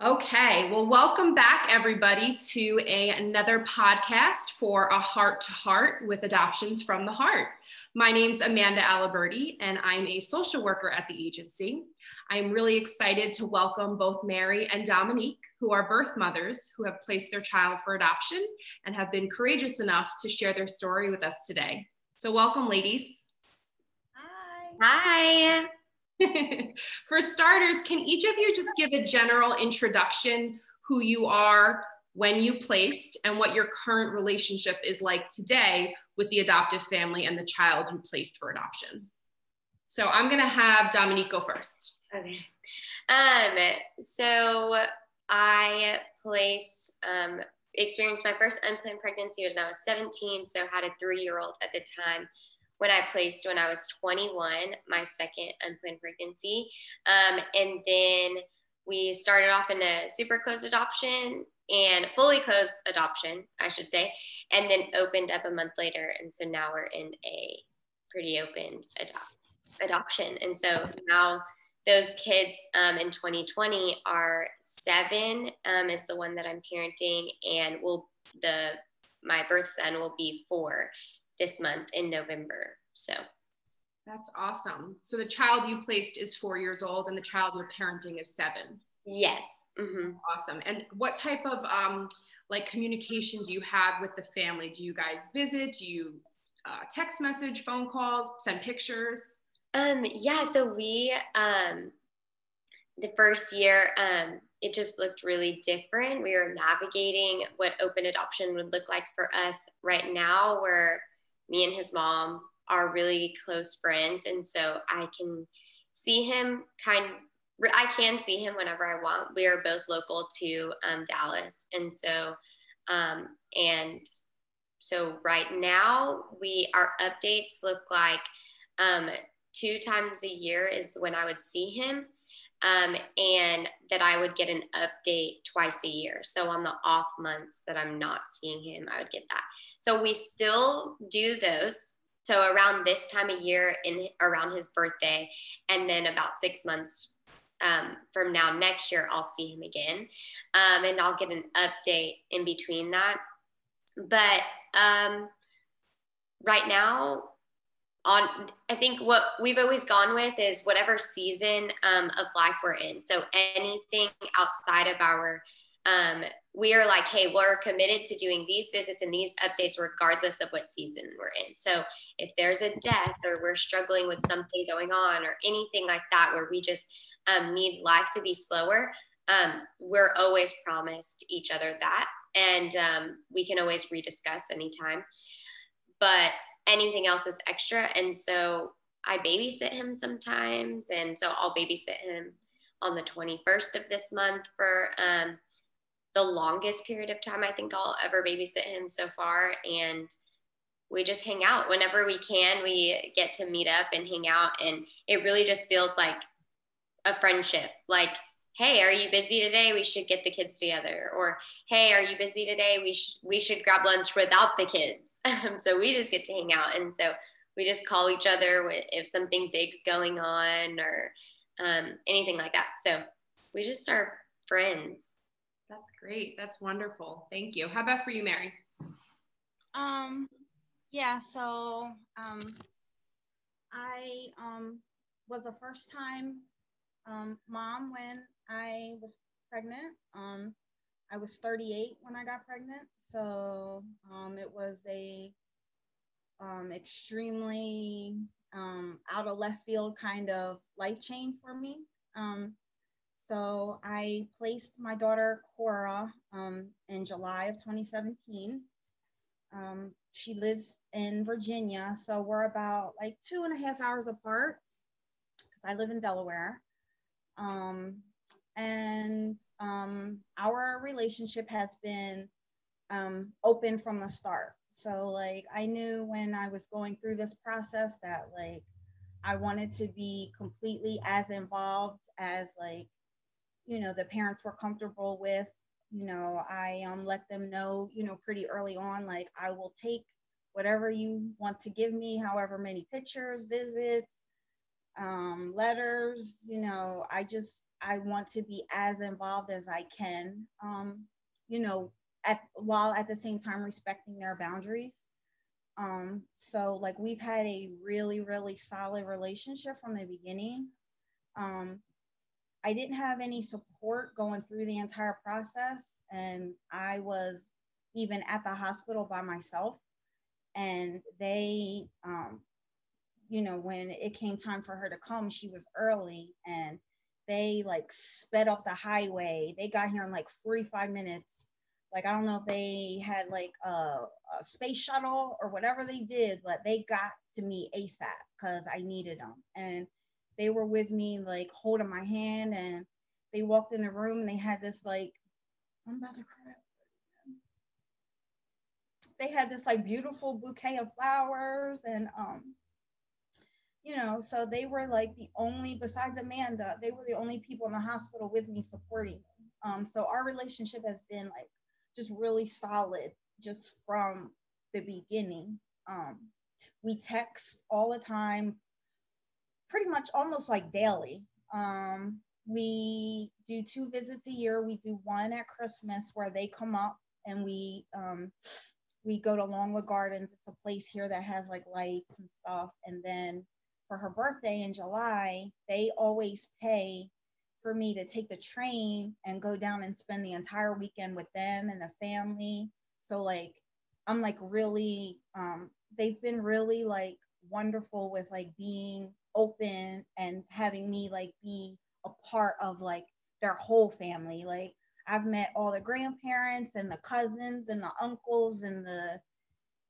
Okay, well, welcome back, everybody, to a, another podcast for a heart to heart with adoptions from the heart. My name's Amanda Aliberti, and I'm a social worker at the agency. I'm really excited to welcome both Mary and Dominique, who are birth mothers who have placed their child for adoption and have been courageous enough to share their story with us today. So, welcome, ladies. Hi. Hi. For starters, can each of you just give a general introduction who you are, when you placed, and what your current relationship is like today with the adoptive family and the child you placed for adoption? So I'm gonna have Dominique go first. Okay. Um, so I placed, um, experienced my first unplanned pregnancy when I was 17, so had a three-year-old at the time when I placed when I was 21, my second unplanned pregnancy. Um, and then we started off in a super closed adoption and fully closed adoption, I should say, and then opened up a month later. And so now we're in a pretty open adop- adoption. And so now those kids um, in 2020 are seven um, is the one that I'm parenting and will the my birth son will be four this month in November. So that's awesome. So the child you placed is four years old and the child you're parenting is seven. Yes. Mm-hmm. Awesome. And what type of um, like communication do you have with the family? Do you guys visit? Do you uh, text message, phone calls, send pictures? Um, yeah. So we, um, the first year, um, it just looked really different. We were navigating what open adoption would look like for us right now, where me and his mom are really close friends. And so I can see him kind I can see him whenever I want. We are both local to um, Dallas. And so, um, and so right now we, our updates look like um, two times a year is when I would see him. Um, and that I would get an update twice a year. So on the off months that I'm not seeing him, I would get that. So we still do those. So around this time of year, in around his birthday, and then about six months um, from now next year, I'll see him again, um, and I'll get an update in between that. But um, right now, on I think what we've always gone with is whatever season um, of life we're in. So anything outside of our um, we are like, hey, we're committed to doing these visits and these updates regardless of what season we're in. So if there's a death or we're struggling with something going on or anything like that, where we just um, need life to be slower, um, we're always promised each other that. And um, we can always rediscuss anytime. But anything else is extra. And so I babysit him sometimes. And so I'll babysit him on the 21st of this month for um, the longest period of time I think I'll ever babysit him so far. And we just hang out whenever we can. We get to meet up and hang out. And it really just feels like a friendship. Like, hey, are you busy today? We should get the kids together. Or, hey, are you busy today? We, sh- we should grab lunch without the kids. so we just get to hang out. And so we just call each other if something big's going on or um, anything like that. So we just are friends. That's great. That's wonderful. Thank you. How about for you, Mary? Um, yeah, so um, I um, was a first time um, mom when I was pregnant. Um, I was 38 when I got pregnant. So um, it was a um, extremely um, out of left field kind of life change for me. Um, so I placed my daughter Cora um, in July of 2017. Um, she lives in Virginia, so we're about like two and a half hours apart because I live in Delaware. Um, and um, our relationship has been um, open from the start. So like I knew when I was going through this process that like I wanted to be completely as involved as like you know the parents were comfortable with you know i um, let them know you know pretty early on like i will take whatever you want to give me however many pictures visits um, letters you know i just I want to be as involved as I can, um, you know, at while at the same time respecting their boundaries. Um, so like we've had a really, really solid relationship from the beginning. Um, I didn't have any support going through the entire process, and I was even at the hospital by myself. And they, um, you know, when it came time for her to come, she was early and they like sped off the highway. They got here in like 45 minutes. Like, I don't know if they had like a, a space shuttle or whatever they did, but they got to me ASAP because I needed them. And they were with me, like holding my hand. And they walked in the room and they had this like, I'm about to cry. They had this like beautiful bouquet of flowers and um you know, so they were like the only, besides Amanda, they were the only people in the hospital with me supporting me. Um, so our relationship has been like just really solid just from the beginning. Um, we text all the time, pretty much almost like daily. Um, we do two visits a year. We do one at Christmas where they come up and we um, we go to Longwood Gardens. It's a place here that has like lights and stuff. And then for her birthday in July, they always pay for me to take the train and go down and spend the entire weekend with them and the family. So like I'm like really um they've been really like wonderful with like being open and having me like be a part of like their whole family. Like I've met all the grandparents and the cousins and the uncles and the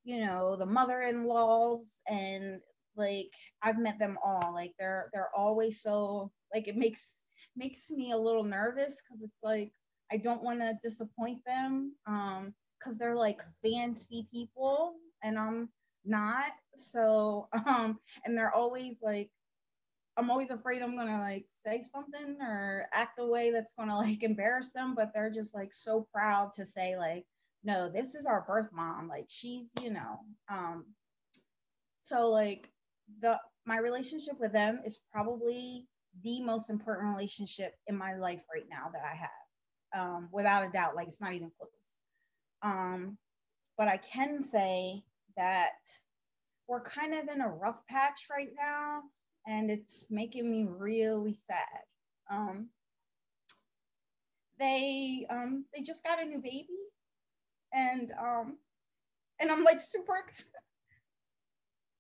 you know the mother-in-laws and like I've met them all. Like they're they're always so like it makes makes me a little nervous because it's like I don't want to disappoint them um because they're like fancy people and I'm not. So um and they're always like I'm always afraid I'm gonna like say something or act a way that's gonna like embarrass them, but they're just like so proud to say like, no, this is our birth mom. Like she's, you know, um, so like the my relationship with them is probably the most important relationship in my life right now that I have, um, without a doubt. Like it's not even close. Um, but I can say that we're kind of in a rough patch right now, and it's making me really sad. Um, they um, they just got a new baby, and um, and I'm like super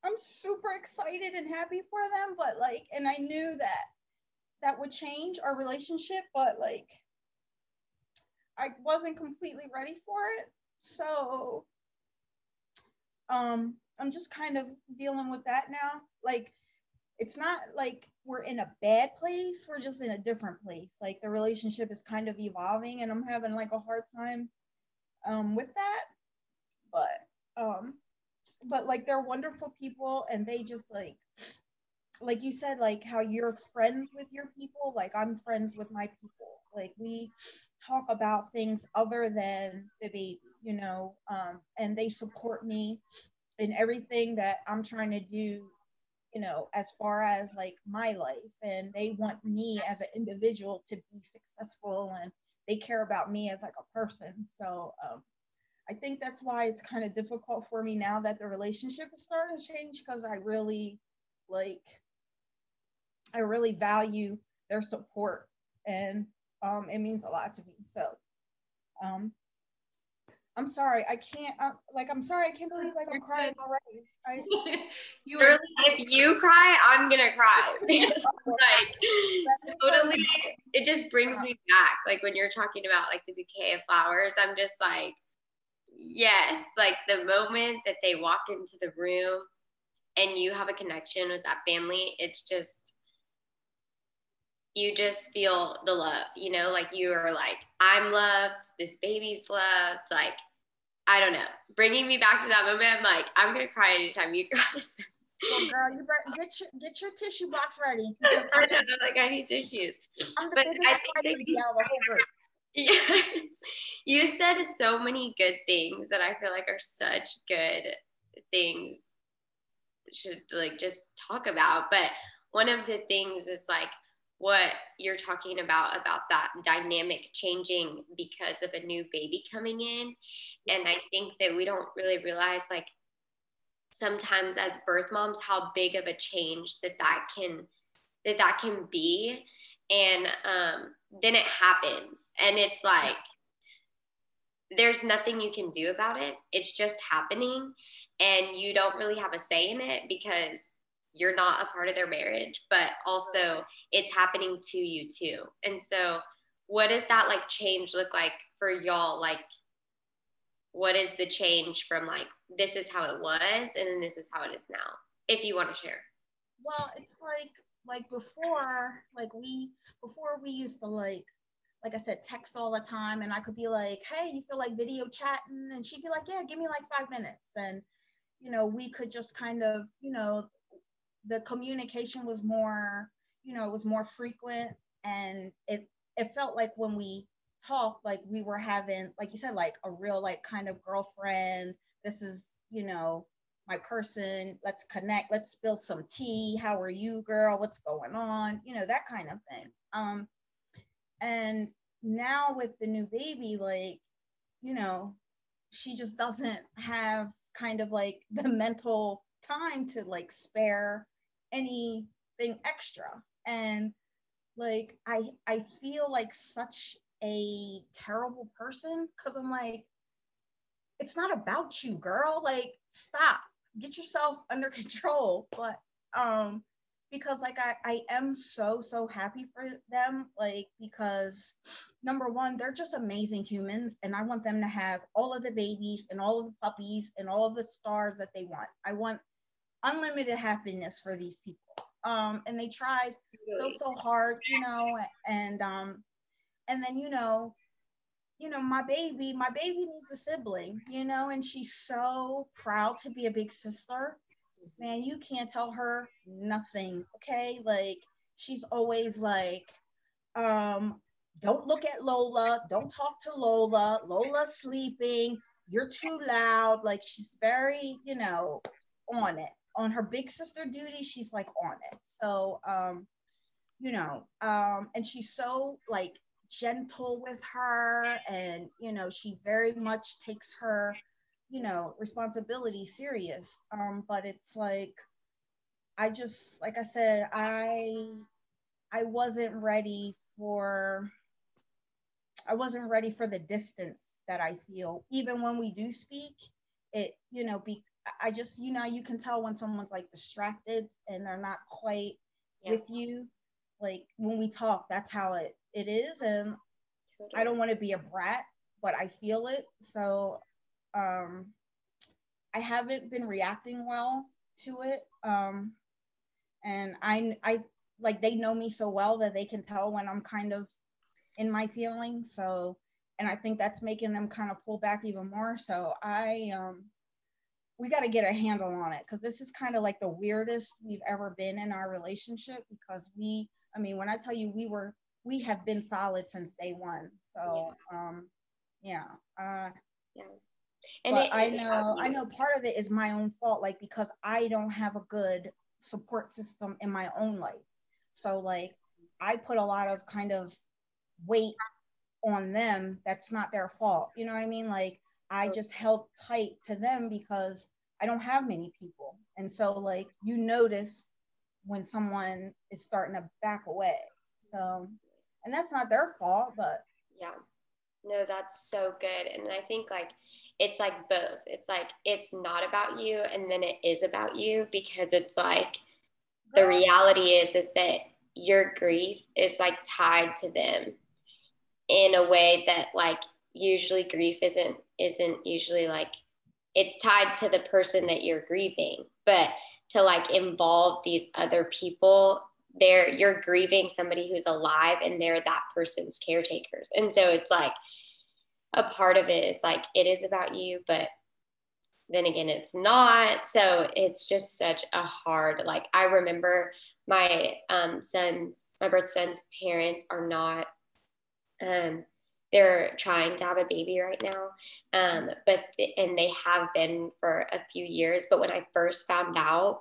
I'm super excited and happy for them, but like, and I knew that that would change our relationship, but like, I wasn't completely ready for it. So, um, I'm just kind of dealing with that now. Like, it's not like we're in a bad place, we're just in a different place. Like, the relationship is kind of evolving, and I'm having like a hard time um, with that. But, um, but like they're wonderful people and they just like like you said like how you're friends with your people like i'm friends with my people. Like we talk about things other than the baby you know um, and they support me in everything that i'm trying to do you know as far as like my life. And they want me as an individual to be successful and they care about me as like a person. So um, I think that's why it's kind of difficult for me now that the relationship is starting to change because I really like I really value their support and um, it means a lot to me. So um, I'm sorry, I can't uh, like I'm sorry, I can't believe like I'm crying already. I, you were, if you cry, I'm gonna cry. like totally, it just brings me back. Like when you're talking about like the bouquet of flowers, I'm just like yes, like the moment that they walk into the room and you have a connection with that family, it's just, you just feel the love, you know, like you are like, I'm loved, this baby's loved. Like, I don't know, bringing me back to that moment. I'm like, I'm going to cry anytime you cry. well, girl, you better get your get your tissue box ready. I know, like I need tissues. I'm the but I think they, out of the whole group. Yes. You said so many good things that I feel like are such good things should like just talk about. But one of the things is like what you're talking about about that dynamic changing because of a new baby coming in and i think that we don't really realize like sometimes as birth moms how big of a change that that can that that can be and um, then it happens. And it's like there's nothing you can do about it. It's just happening. And you don't really have a say in it because you're not a part of their marriage but also it's happening to you too. And so what does that like change look like for y'all? Like what is the change from like this is how it was and then this is how it is now if you want to share? Well it's like like before like we before we used to like like I said, text all the time. And I could be like, hey, you feel like video chatting? And she'd be like, yeah, give me like five minutes. And, you know, we could just kind of, you know, the communication was more, you know, it was more frequent. And it, it felt like when we talked, like we were having, like you said, like a real, like kind of girlfriend. This is, you know, my person. Let's connect. Let's spill some tea. How are you, girl? What's going on? You know, that kind of thing. Um, and now with the new baby, like, you know, she just doesn't have kind of like the mental time to like spare anything extra. And like I I feel like such a terrible person because I'm like, it's not about you, girl. Like, stop. Get yourself under control. But um because like I, I am so so happy for them like because number one they're just amazing humans and i want them to have all of the babies and all of the puppies and all of the stars that they want i want unlimited happiness for these people um and they tried so so hard you know and um and then you know you know my baby my baby needs a sibling you know and she's so proud to be a big sister man, you can't tell her nothing. Okay. Like she's always like, um, don't look at Lola. Don't talk to Lola. Lola's sleeping. You're too loud. Like she's very, you know, on it. On her big sister duty, she's like on it. So, um, you know, um, and she's so like gentle with her, and you know, she very much takes her you know responsibility serious. Um but it's like i just like i said i i wasn't ready for i wasn't ready for the distance that i feel. Even when we do speak it you know be i just you know you can tell when someone's like distracted and they're not quite yeah. with you like when we talk that's how it it is and totally. i don't want to be a brat but i feel it so um, I haven't been reacting well to it. Um, and I, I like they know me so well that they can tell when I'm kind of in my feelings. So, and I think that's making them kind of pull back even more. So I, um, we got to get a handle on it because this is kind of like the weirdest we've ever been in our relationship because we, I mean, when I tell you we were, we have been solid since day one. So, yeah. um, yeah. Uh, yeah. And but it, I know, I know part of it is my own fault, like because I don't have a good support system in my own life. So like I put a lot of kind of weight on them that's not their fault. You know what I mean? Like I just held tight to them because I don't have many people. And so like you notice when someone is starting to back away. So and that's not their fault, but yeah. No, that's so good. And I think like it's like both. It's like it's not about you and then it is about you because it's like the reality is is that your grief is like tied to them in a way that like usually grief isn't isn't usually like it's tied to the person that you're grieving but to like involve these other people they're you're grieving somebody who's alive and they're that person's caretakers. And so it's like a part of it is like it is about you, but then again it's not. So it's just such a hard like i remember my um son's my birth son's parents are not um they're trying to have a baby right now. Um but and they have been for a few years but when i first found out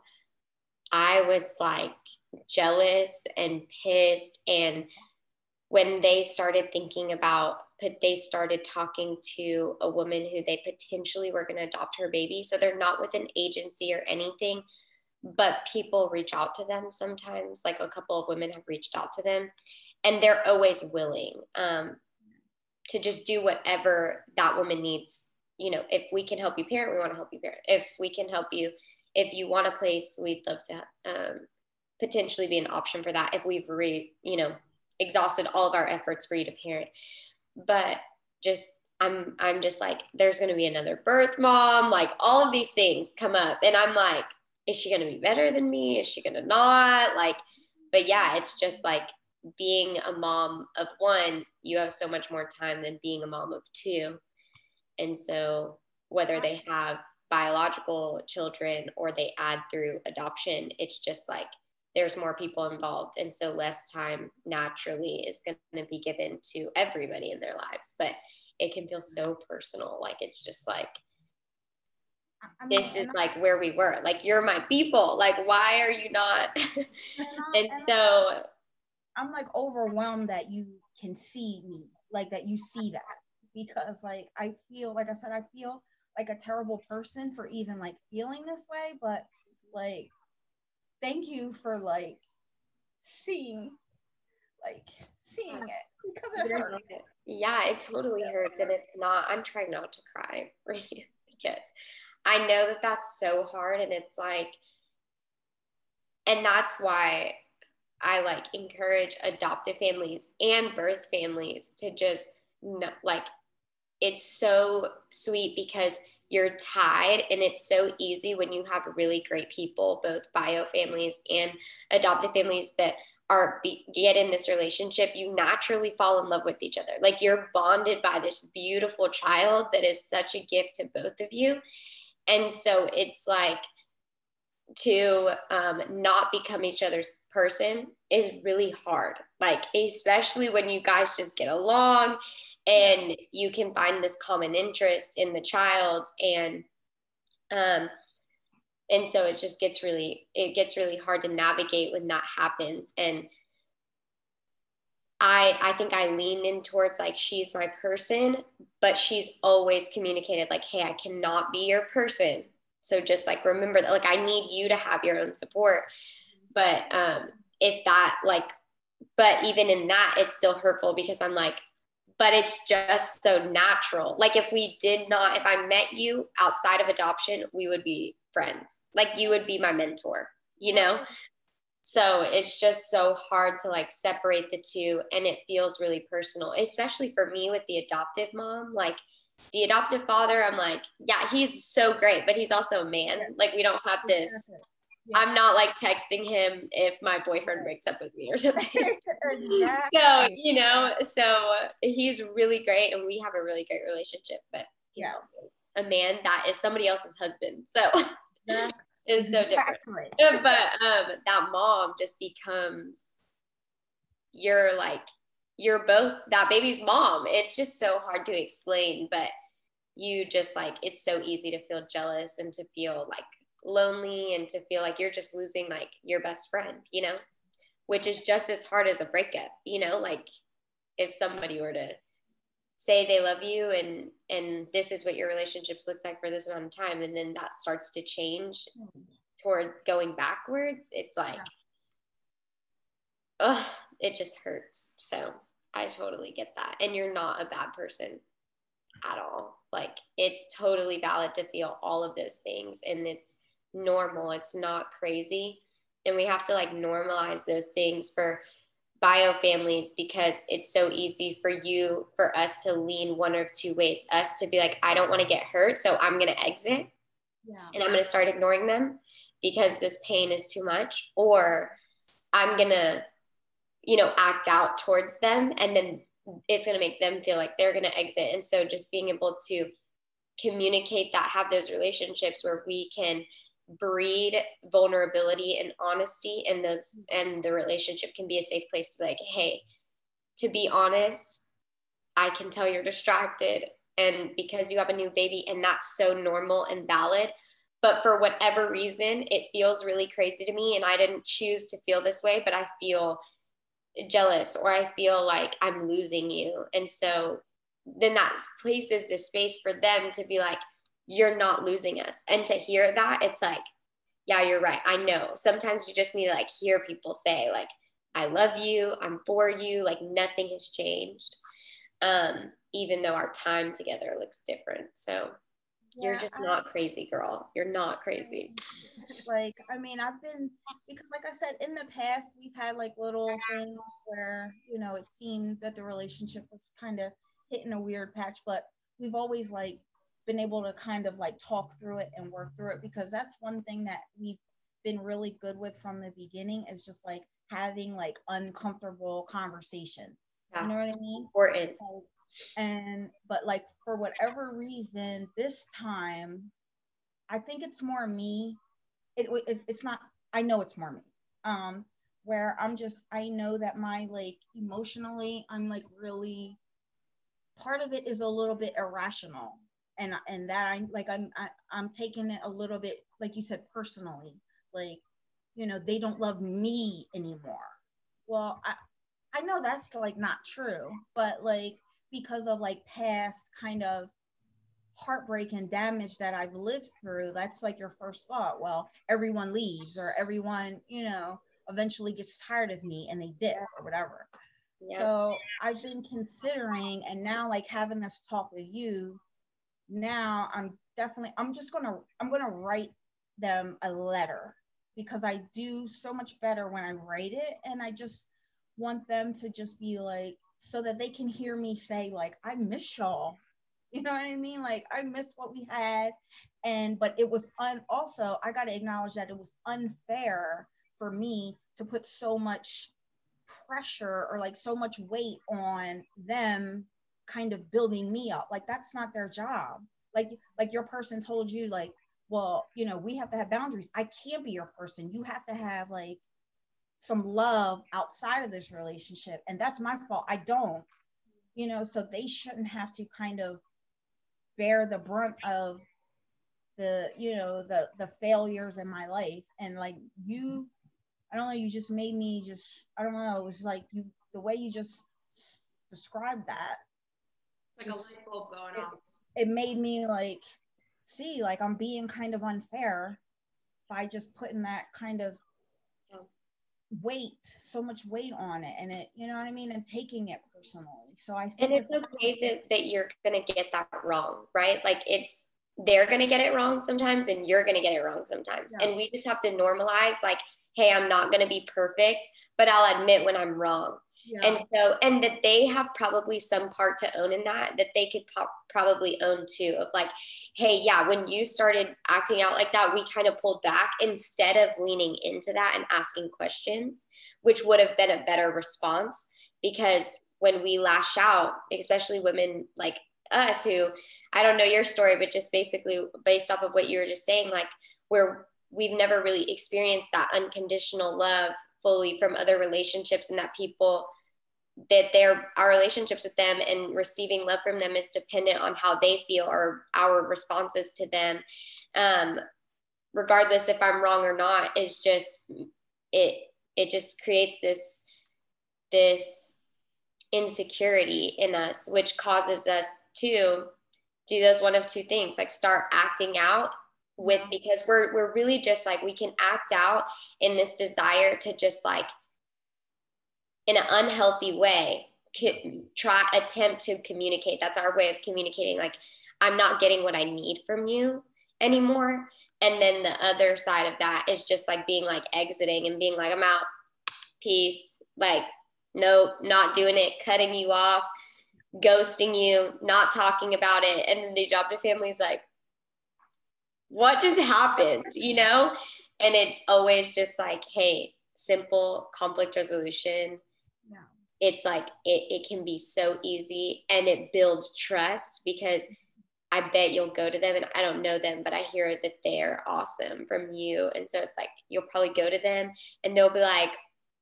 i was like jealous and pissed. And when they started thinking about they started talking to a woman who they potentially were going to adopt her baby. So they're not with an agency or anything but people reach out to them sometimes. Like a couple of women have reached out to them and they're always willing. Um, to just do whatever that woman needs. You know if we can help you parent we want to help you parent. If we can help you if you want a place we'd love to um, potentially be an option for that if we've re you know exhausted all of our efforts for you to parent. But just i'm i'm just like there's going to be another birth mom like all of these things come up and i'm like is she going to be better than me? Is she going to not? Like but yeah it's just like being a mom of one you have so much more time than being a mom of two. And so whether they have biological children or they add through adoption it's just like there's more people involved. And so less time naturally is going to be given to everybody in their lives but it can feel so personal. Like it's just like I mean, this is like where we were. Like you're my people. Like why are you not? And, and so i'm like overwhelmed that you can see me like that you see that. Because like i feel like i said i feel like a terrible person for even like feeling this way. But like thank you for like seeing like seeing it because it hurts. Yeah, it totally hurts and it's not I'm trying not to cry for you because I know that that's so hard and it's like and that's why I like encourage adoptive families and birth families to just know, like it's so sweet because you're tied and it's so easy when you have really great people both bio families and adoptive families that are be, get in this relationship you naturally fall in love with each other. Like you're bonded by this beautiful child that is such a gift to both of you. And so it's like to um, not become each other's person is really hard. Like especially when you guys just get along and you can find this common interest in the child and um and so it just gets really it gets really hard to navigate when that happens. And i i think i lean in towards like she's my person but she's always communicated like hey i cannot be your person. So just like remember that like i need you to have your own support but um if that like but even in that it's still hurtful because i'm like but it's just so natural. Like if we did not, if I met you outside of adoption, we would be friends. Like you would be my mentor, you know? So it's just so hard to like separate the two and it feels really personal, especially for me with the adoptive mom. Like the adoptive father, I'm like, yeah, he's so great, but he's also a man. Like we don't have this yeah. I'm not like texting him if my boyfriend breaks up with me or something. exactly. So, you know, so he's really great and we have a really great relationship, but he's yeah. also a man that is somebody else's husband. So yeah. it's so different. But um that mom just becomes you're like you're both that baby's mom. It's just so hard to explain, but you just like it's so easy to feel jealous and to feel like lonely and to feel like you're just losing like your best friend, you know, which is just as hard as a breakup, you know, like if somebody were to say they love you and and this is what your relationships look like for this amount of time and then that starts to change toward going backwards it's like oh it just hurts. So i totally get that. And you're not a bad person at all. Like it's totally valid to feel all of those things and it's normal. It's not crazy. And we have to like normalize those things for bio families because it's so easy for you, for us to lean one of two ways. Us to be like, I don't want to get hurt, so I'm going to exit yeah. and I'm going to start ignoring them because this pain is too much. Or I'm going to, you know, act out towards them and then it's going to make them feel like they're going to exit. And so just being able to communicate that, have those relationships where we can breed vulnerability and honesty and those mm-hmm. and the relationship can be a safe place to be like hey to be honest i can tell you're distracted and because you have a new baby and that's so normal and valid but for whatever reason, it feels really crazy to me. And I didn't choose to feel this way, but I feel jealous or I feel like I'm losing you. And so then that places the space for them to be like, you're not losing us. And to hear that, it's like, yeah, you're right. I know. Sometimes you just need to like hear people say, like, I love you, I'm for you, like nothing has changed. Um, even though our time together looks different. So yeah, you're just I, not crazy, girl. You're not crazy. Like, I mean, I've been because like I said, in the past we've had like little things where, you know, it seemed that the relationship was kind of hitting a weird patch, but we've always like been able to kind of like talk through it and work through it because that's one thing that we've been really good with from the beginning is just like having like uncomfortable conversations. Yeah. You know what I mean? Important. and but like for whatever reason, this time, I think it's more me. It, it's not. I know it's more me. Um, where I'm just I know that my like emotionally I'm like really part of it is a little bit irrational and and that i'm like I'm I, am i am taking it a little bit like you said personally. Like you know they don't love me anymore. Well I I know that's like not true but like because of like past kind of heartbreak and damage that I've lived through that's like your first thought. Well everyone leaves or everyone you know eventually gets tired of me and they dip or whatever. Yep. So I've been considering, and now like having this talk with you, now I'm definitely I'm just gonna I'm gonna write them a letter because I do so much better when I write it, and I just want them to just be like so that they can hear me say like I miss y'all. You know what I mean? Like I miss what we had, and but it was un also I got to acknowledge that it was unfair for me to put so much pressure or like so much weight on them kind of building me up. Like that's not their job. Like like your person told you like well you know we have to have boundaries. I can't be your person. You have to have like some love outside of this relationship and that's my fault. I don't you know so they shouldn't have to kind of bear the brunt of the you know the the failures in my life. And like you I don't know, you just made me just, I don't know, it was like you, the way you just described that. Like just, a light bulb going it, off. It made me like see, like I'm being kind of unfair by just putting that kind of oh. weight, so much weight on it. And it, you know what I mean? And taking it personally. So I think. And it's okay that, that you're going to get that wrong, right? Like it's, they're going to get it wrong sometimes and you're going to get it wrong sometimes. Yeah. And we just have to normalize like, hey, I'm not going to be perfect, but I'll admit when I'm wrong. Yeah. And so, and that they have probably some part to own in that, that they could po- probably own too of like, hey, yeah, when you started acting out like that, we kind of pulled back instead of leaning into that and asking questions, which would have been a better response. Because when we lash out, especially women like us who, I don't know your story, but just basically based off of what you were just saying, like, we're we've never really experienced that unconditional love fully from other relationships and that people that their our relationships with them and receiving love from them is dependent on how they feel or our responses to them. Um, regardless if i'm wrong or not is just it it just creates this this insecurity in us which causes us to do those one of two things like start acting out with because we're we're really just like we can act out in this desire to just like in an unhealthy way try attempt to communicate. That's our way of communicating like i'm not getting what i need from you anymore. And then the other side of that is just like being like exiting and being like i'm out. Peace. Like nope not doing it. Cutting you off. Ghosting you. Not talking about it. And then the job to family is like what just happened, you know? And it's always just like, hey, simple conflict resolution. It's like it, it can be so easy and it builds trust because I bet you'll go to them and I don't know them, but I hear that they're awesome from you. And so it's like you'll probably go to them and they'll be like,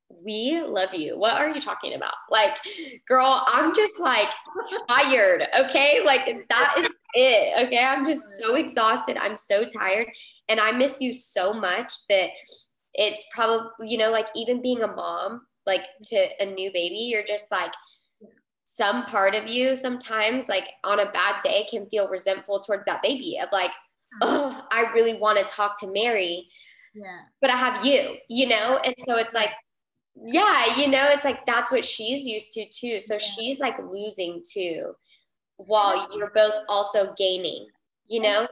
we love you. What are you talking about? Like, girl, I'm just like tired. Okay. Like, that is it. Okay. I'm just so exhausted. I'm so tired. And I miss you so much that it's probably, you know, like even being a mom, like to a new baby, you're just like, some part of you sometimes, like on a bad day, can feel resentful towards that baby of like, oh, I really want to talk to Mary. Yeah. But I have you, you know? And so it's like, yeah, you know, it's like that's what she's used to too. So yeah. she's like losing too while you're both also gaining, you know?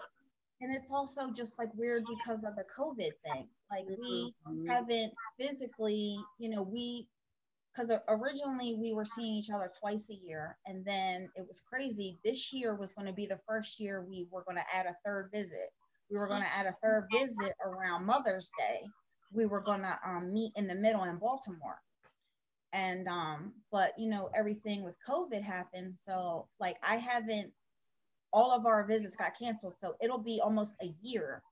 And it's also just like weird because of the COVID thing. Like we mm-hmm. haven't physically, you know, we because originally we were seeing each other twice a year and then it was crazy this year was going to be the first year we were going to add a third visit. We were going to add a third visit around mother's day. We were going to um, meet in the middle in baltimore. And um but you know everything with covid happened so like i haven't all of our visits got canceled so it'll be almost a year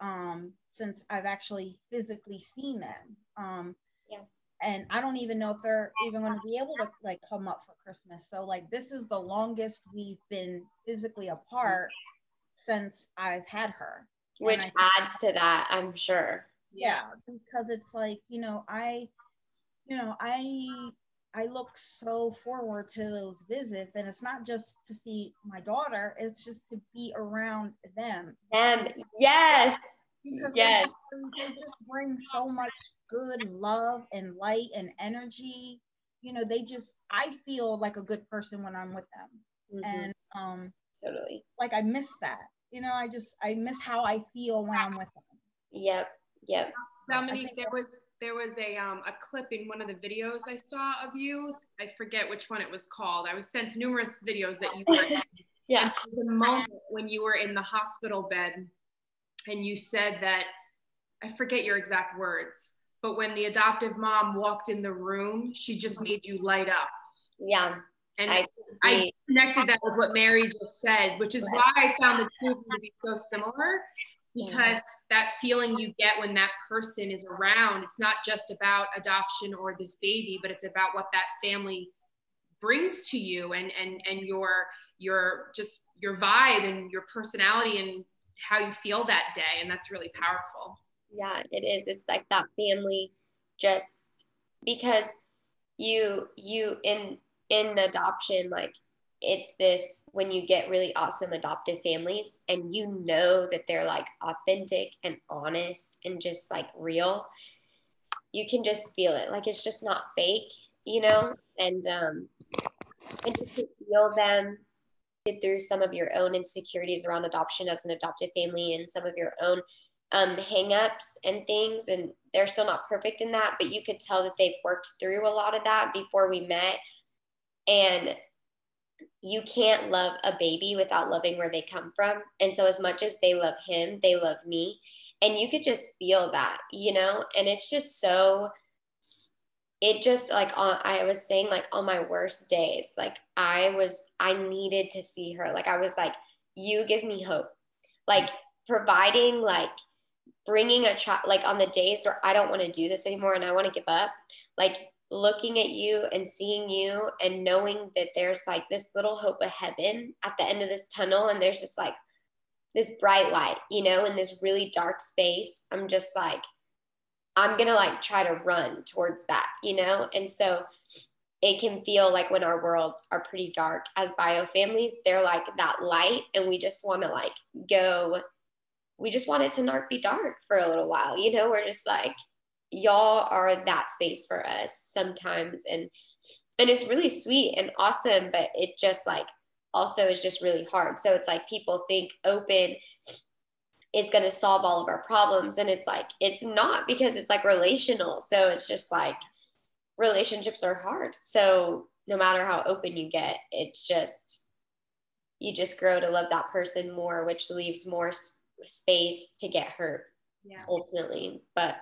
um since i've actually physically seen them um yeah and I don't even know if they're even going to be able to like come up for Christmas. So like this is the longest we've been physically apart since I've had her. Which adds to that, I'm sure. Yeah, because it's like, you know, I you know, I I look so forward to those visits and it's not just to see my daughter, it's just to be around them. Them. Yes because yes. they, just, they just bring so much good love and light and energy you know they just i feel like a good person when i'm with them mm-hmm. and um totally like i miss that you know i just i miss how i feel when i'm with them yep yep dominique there was there was a um a clip in one of the videos i saw of you. I forget which one it was called. I was sent numerous videos that you were yeah. The moment when you were in the hospital bed and you said that I forget your exact words, but when the adoptive mom walked in the room, she just mm-hmm. made you light up. Yeah. And I, I connected that with what Mary just said, which is why I found the two to be so similar because that feeling you get when that person is around, it's not just about adoption or this baby, but it's about what that family brings to you and and and your your just your vibe and your personality and how you feel that day. And that's really powerful. Yeah it is. It's like that family just because you you in in adoption like it's this when you get really awesome adoptive families and you know that they're like authentic and honest and just like real you can just feel it like it's just not fake you know and um and you to feel them through some of your own insecurities around adoption as an adoptive family and some of your own um, hangups and things. And they're still not perfect in that, but you could tell that they've worked through a lot of that before we met. And you can't love a baby without loving where they come from. And so, as much as they love him, they love me. And you could just feel that, you know? And it's just so it just like on, I was saying like on my worst days, like I was I needed to see her. Like I was like, you give me hope. Like providing like bringing a child like on the days where I don't want to do this anymore and I want to give up, like looking at you and seeing you and knowing that there's like this little hope of heaven at the end of this tunnel and there's just like this bright light, you know, in this really dark space. I'm just like I'm to like try to run towards that, you know? And so it can feel like when our worlds are pretty dark as bio families, they're like that light, and we just want to like go, we just want it to not be dark for a little while, you know? We're just like, y'all are that space for us sometimes. And, and it's really sweet and awesome, but it just like also is just really hard. So it's like people think open is going to solve all of our problems. And it's like it's not because it's like relational. So it's just like relationships are hard. So no matter how open you get it's just you just grow to love that person more which leaves more space to get hurt yeah. ultimately. But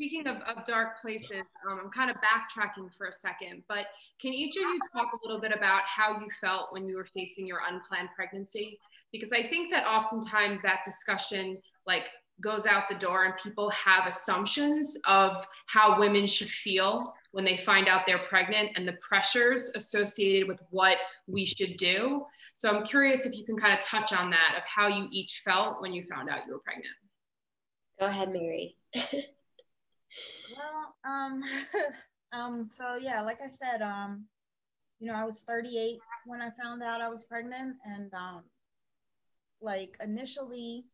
speaking of, of dark places um, i'm kind of backtracking for a second but can each of you talk a little bit about how you felt when you were facing your unplanned pregnancy because I think that oftentimes that discussion like goes out the door and people have assumptions of how women should feel when they find out they're pregnant and the pressures associated with what we should do. So I'm curious if you can kind of touch on that of how you each felt when you found out you were pregnant. Go ahead, Mary. well, um, um, so yeah, like I said, um, you know, I was 38 when I found out I was pregnant, and um, like initially,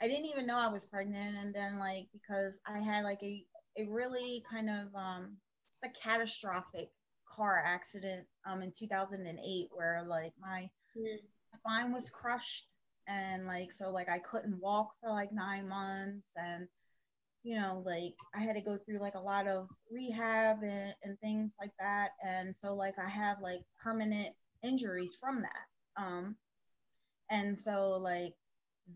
I didn't even know I was pregnant, and then like because I had like a a really kind of um, it's a catastrophic car accident um in 2008 where like my mm. spine was crushed and like so like I couldn't walk for like nine months and you know, like I had to go through like a lot of rehab and, and things like that. And so like I have like permanent injuries from that. Um, and so like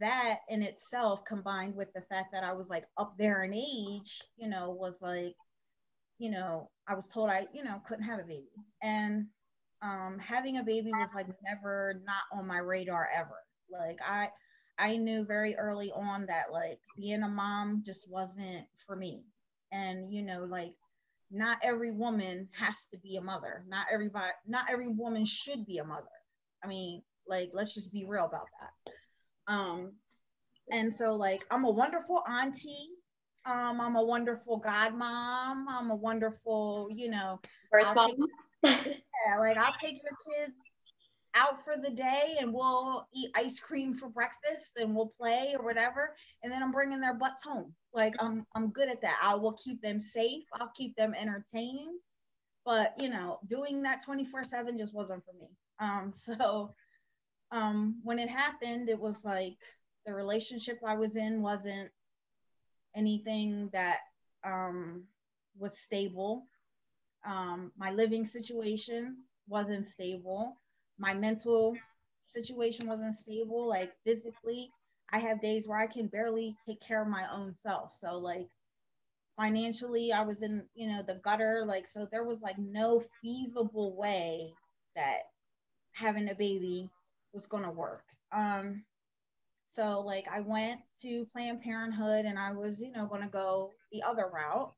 that in itself combined with the fact that I was like up there in age, you know, was like, you know, I was told I, you know, couldn't have a baby. And um having a baby was like never not on my radar ever. Like I I knew very early on that like being a mom just wasn't for me. And you know, like not every woman has to be a mother. Not everybody not every woman should be a mother. I mean, like let's just be real about that. Um and so like I'm a wonderful auntie. Um I'm a wonderful godmom. I'm a wonderful, you know, birth mom. yeah, like I'll take your kids out for the day and we'll eat ice cream for breakfast and we'll play or whatever. And then i'm bringing their butts home. Like i'm i'm good at that. I will keep them safe. I'll keep them entertained. But you know doing that 24 7 just wasn't for me. Um so um when it happened it was like the relationship i was in wasn't anything that um was stable. Um my living situation wasn't stable my mental situation wasn't stable like physically i have days where i can barely take care of my own self. So like financially i was in you know the gutter like so there was like no feasible way that having a baby was to work. Um so like i went to planned parenthood and i was you know to go the other route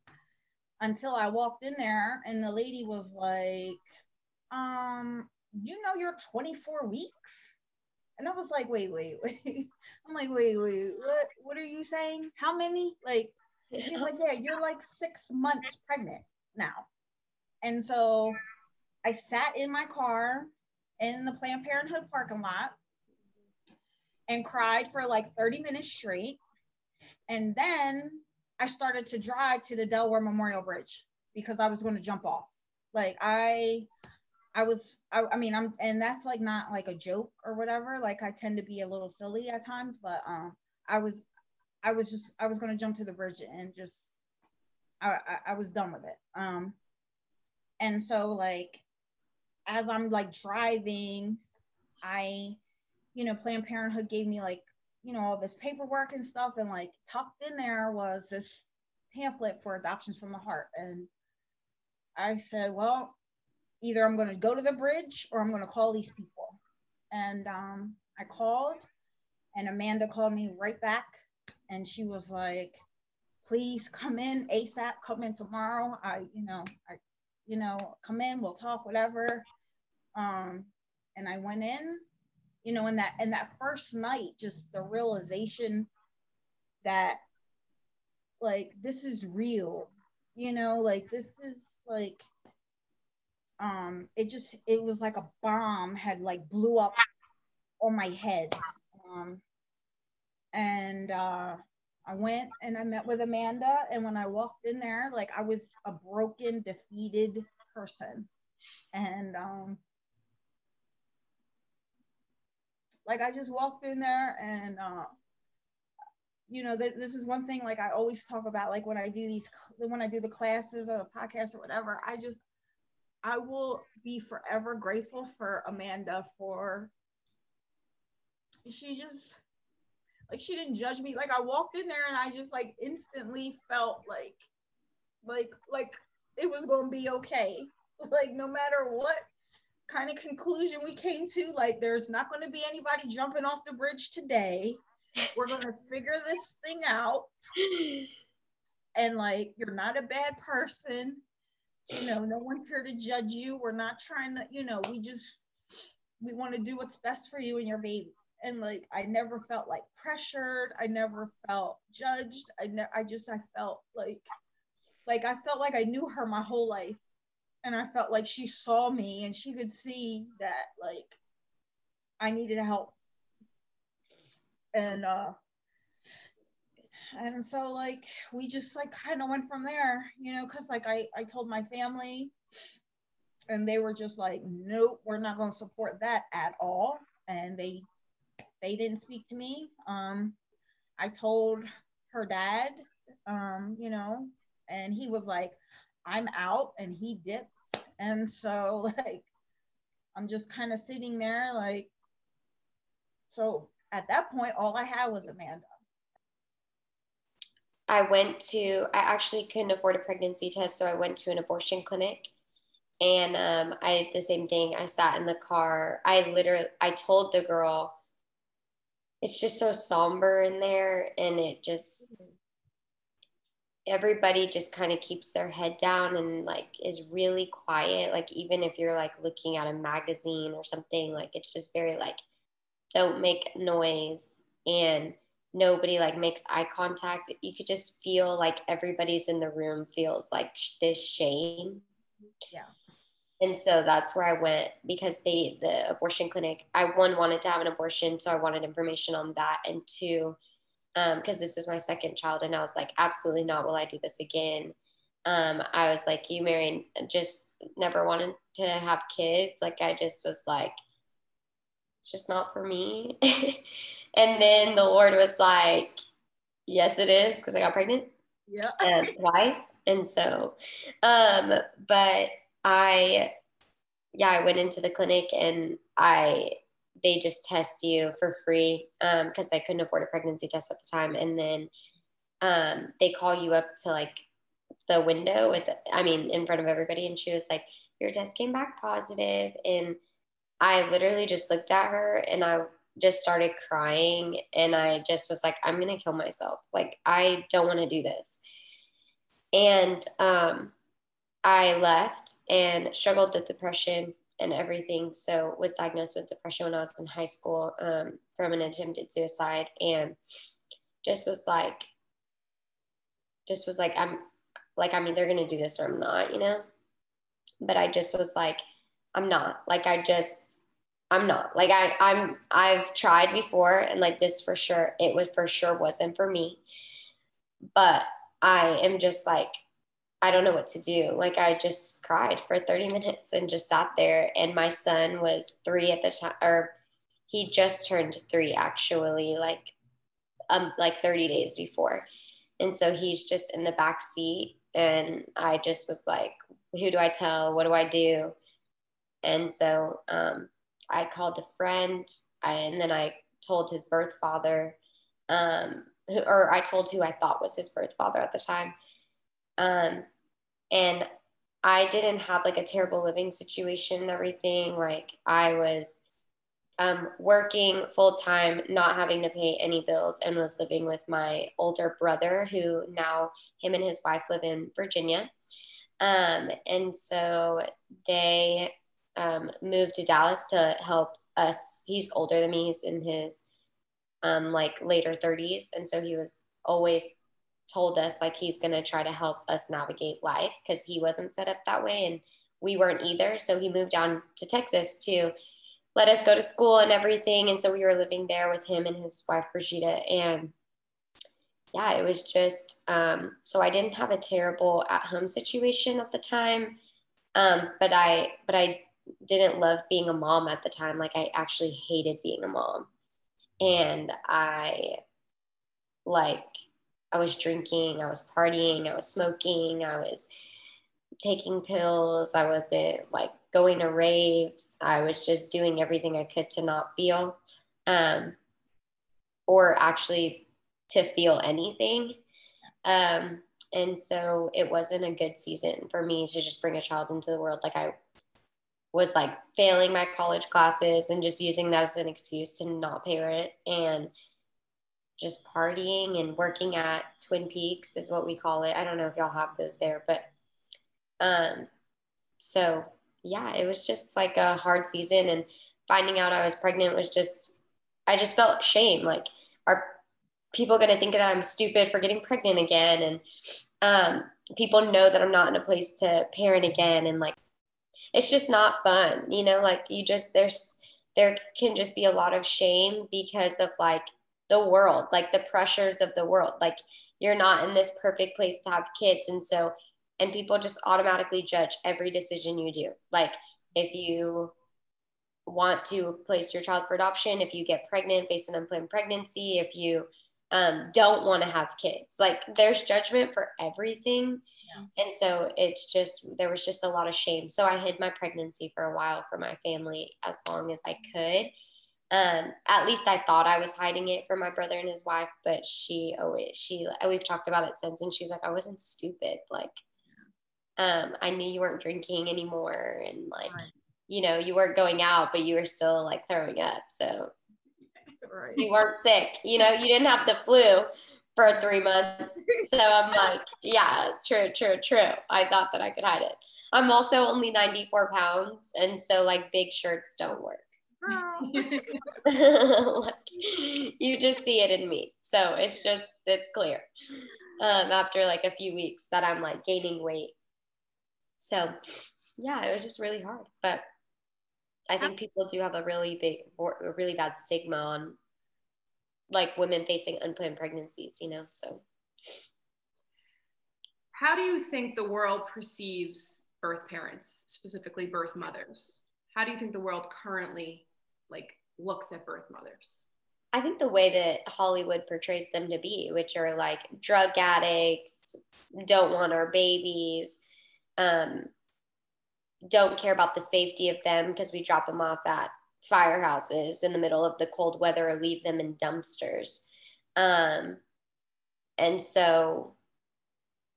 until i walked in there and the lady was like um you know you're 24 weeks? And i was like wait wait wait. I'm like wait wait what what are you saying? How many? Like she's like yeah you're like six months pregnant now. And so i sat in my car in the planned parenthood parking lot and cried for like 30 minutes straight. And then i started to drive to the delaware memorial bridge because i was going to jump off. Like i I was, I, I, mean, I'm, and that's like not like a joke or whatever. Like I tend to be a little silly at times, but um, I was, I was just, I was gonna jump to the bridge and just, I, I, I was done with it. Um, and so like, as I'm like driving, I, you know, Planned Parenthood gave me like, you know, all this paperwork and stuff, and like tucked in there was this pamphlet for adoptions from the heart, and I said, well, either I'm going to go to the bridge or I'm going to call these people. And um, I called, and Amanda called me right back, and she was like, "Please come in ASAP. Come in tomorrow. I, you know, I, you know, come in. We'll talk. Whatever." Um, and I went in, you know, in that in that first night, just the realization that like this is real you know like this is like um it just it was like a bomb had like blew up on my head. Um and uh I went and I met with Amanda and when I walked in there like I was a broken defeated person. And um like I just walked in there and uh you know th- this is one thing like I always talk about like when I do these when I do the classes or the podcast or whatever I just I will be forever grateful for Amanda for she just like she didn't judge me. Like I walked in there and I just like instantly felt like like like it was gonna be okay. Like no matter what kind of conclusion we came to, like there's not gonna be anybody jumping off the bridge today. We're gonna figure this thing out. And like you're not a bad person you know, no one's here to judge you. We're not trying to, you know, we just we want to do what's best for you and your baby. And like I never felt like pressured. I never felt judged. I ne- I just I felt like like I felt like I knew her my whole life. And I felt like she saw me and she could see that like I needed help. And uh and so like we just like kind of went from there you know because like I, I told my family and they were just like nope we're not going to support that at all and they they didn't speak to me. Um i told her dad um you know and he was like i'm out and he dipped. And so like i'm just kind of sitting there like so at that point all i had was amanda I went to, I actually couldn't afford a pregnancy test, so I went to an abortion clinic. And um, I did the same thing. I sat in the car. I literally, I told the girl, it's just so somber in there. And it just, everybody just kind of keeps their head down and like is really quiet. Like, even if you're like looking at a magazine or something, like it's just very like, don't make noise. And nobody like makes eye contact you could just feel like everybody's in the room feels like this shame. Yeah. And so that's where i went because they the abortion clinic i one wanted to have an abortion so i wanted information on that and two because um, this was my second child and i was like absolutely not will i do this again. Um, i was like you married just never wanted to have kids. Like i just was like it's just not for me And then the Lord was like, yes, it is, because I got pregnant. Yeah. Um, twice. And so, um, but I, yeah, I went into the clinic and I, they just test you for free because um, I couldn't afford a pregnancy test at the time. And then um, they call you up to like the window with, I mean, in front of everybody. And she was like, your test came back positive. And I literally just looked at her and I just started crying and I just was like, I'm gonna kill myself. Like, I don't want to do this. And um, I left and struggled with depression and everything. So was diagnosed with depression when I was in high school um, from an attempted suicide and just was like, just was like, I'm like, I'm either gonna do this or I'm not, you know? But I just was like, I'm not. Like I just I'm not like I I'm I've tried before and like this for sure it was for sure wasn't for me. But I am just like I don't know what to do. Like I just cried for 30 minutes and just sat there and my son was 3 at the time or he just turned 3 actually like um like 30 days before. And so he's just in the back seat and I just was like who do I tell? What do I do? And so um I called a friend and then I told his birth father, um, who, or I told who I thought was his birth father at the time. Um, and I didn't have like a terrible living situation and everything. Like I was um, working full time, not having to pay any bills, and was living with my older brother, who now him and his wife live in Virginia. Um, and so they um, moved to Dallas to help us. He's older than me. He's in his um, like later 30s. And so he was always told us like he's going to try to help us navigate life because he wasn't set up that way and we weren't either. So he moved down to Texas to let us go to school and everything. And so we were living there with him and his wife, Brigida. And yeah, it was just um, so I didn't have a terrible at home situation at the time. Um, but I, but I didn't love being a mom at the time. Like I actually hated being a mom. And I like I was drinking, I was partying, I was smoking, I was taking pills, I wasn't like going to raves. I was just doing everything I could to not feel um, or actually to feel anything. Um, and so it wasn't a good season for me to just bring a child into the world. Like I was like failing my college classes and just using that as an excuse to not pay rent and just partying and working at Twin Peaks is what we call it. I don't know if y'all have those there, but um, so yeah, it was just like a hard season and finding out I was pregnant was just I just felt shame. Like are people gonna think that I'm stupid for getting pregnant again? And um, people know that I'm not in a place to parent again and like it's just not fun, you know, like you just there's there can just be a lot of shame because of like the world, like the pressures of the world. Like you're not in this perfect place to have kids. And so, and people just automatically judge every decision you do. Like if you want to place your child for adoption, if you get pregnant, face an unplanned pregnancy, if you um, don't want to have kids, like there's judgment for everything. And so it's just, there was just a lot of shame. So I hid my pregnancy for a while for my family as long as I could. Um, at least I thought I was hiding it from my brother and his wife, but she always, she, we've talked about it since, and she's like, I wasn't stupid. Like, um, I knew you weren't drinking anymore. And like, right. you know, you weren't going out, but you were still like throwing up. So right. you weren't sick, you know, you didn't have the flu for three months. So I'm like, yeah, true, true, true. I thought that I could hide it. I'm also only 94 pounds. And so like big shirts don't work. like, you just see it in me. So it's just, it's clear um, after like a few weeks that I'm like gaining weight. So yeah, it was just really hard. But I think people do have a really big, a really bad stigma on like women facing unplanned pregnancies, you know? So, how do you think the world perceives birth parents, specifically birth mothers? How do you think the world currently like looks at birth mothers? I think the way that Hollywood portrays them to be, which are like drug addicts, don't want our babies, um, don't care about the safety of them because we drop them off at firehouses in the middle of the cold weather or leave them in dumpsters. Um, and so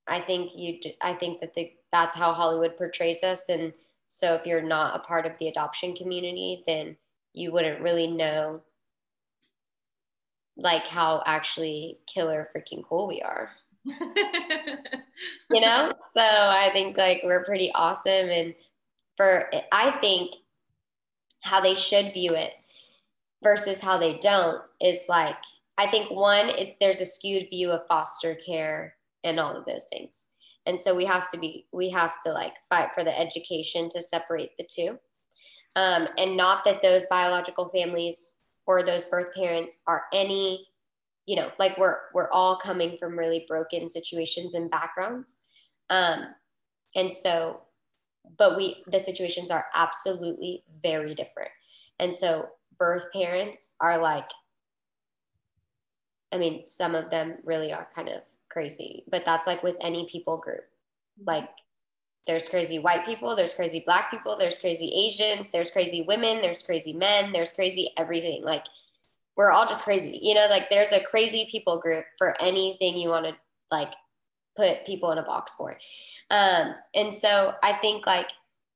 I think you, I think that the, that's how Hollywood portrays us. And so if you're not a part of the adoption community, then you wouldn't really know like how actually killer freaking cool we are. you know? So I think like we're pretty awesome. And for, I think how they should view it versus how they don't is like i think one it, there's a skewed view of foster care and all of those things. And so we have to be we have to like fight for the education to separate the two. Um, and not that those biological families or those birth parents are any you know like we're we're all coming from really broken situations and backgrounds. Um, and so but we the situations are absolutely very different. And so birth parents are like i mean some of them really are kind of crazy but that's like with any people group. Like there's crazy white people there's crazy black people there's crazy asians there's crazy women there's crazy men there's crazy everything. Like we're all just crazy you know like there's a crazy people group for anything you want to like put people in a box for um, and so I think like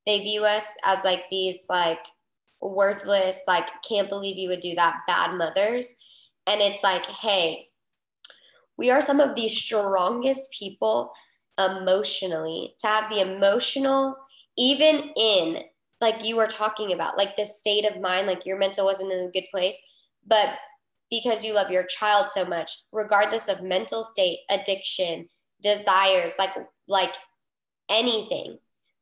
they view us as like these like worthless, like can't believe you would do that, bad mothers. And it's like, hey, we are some of the strongest people emotionally to have the emotional, even in like you were talking about, like the state of mind, like your mental wasn't in a good place, but because you love your child so much, regardless of mental state, addiction, desires, like like anything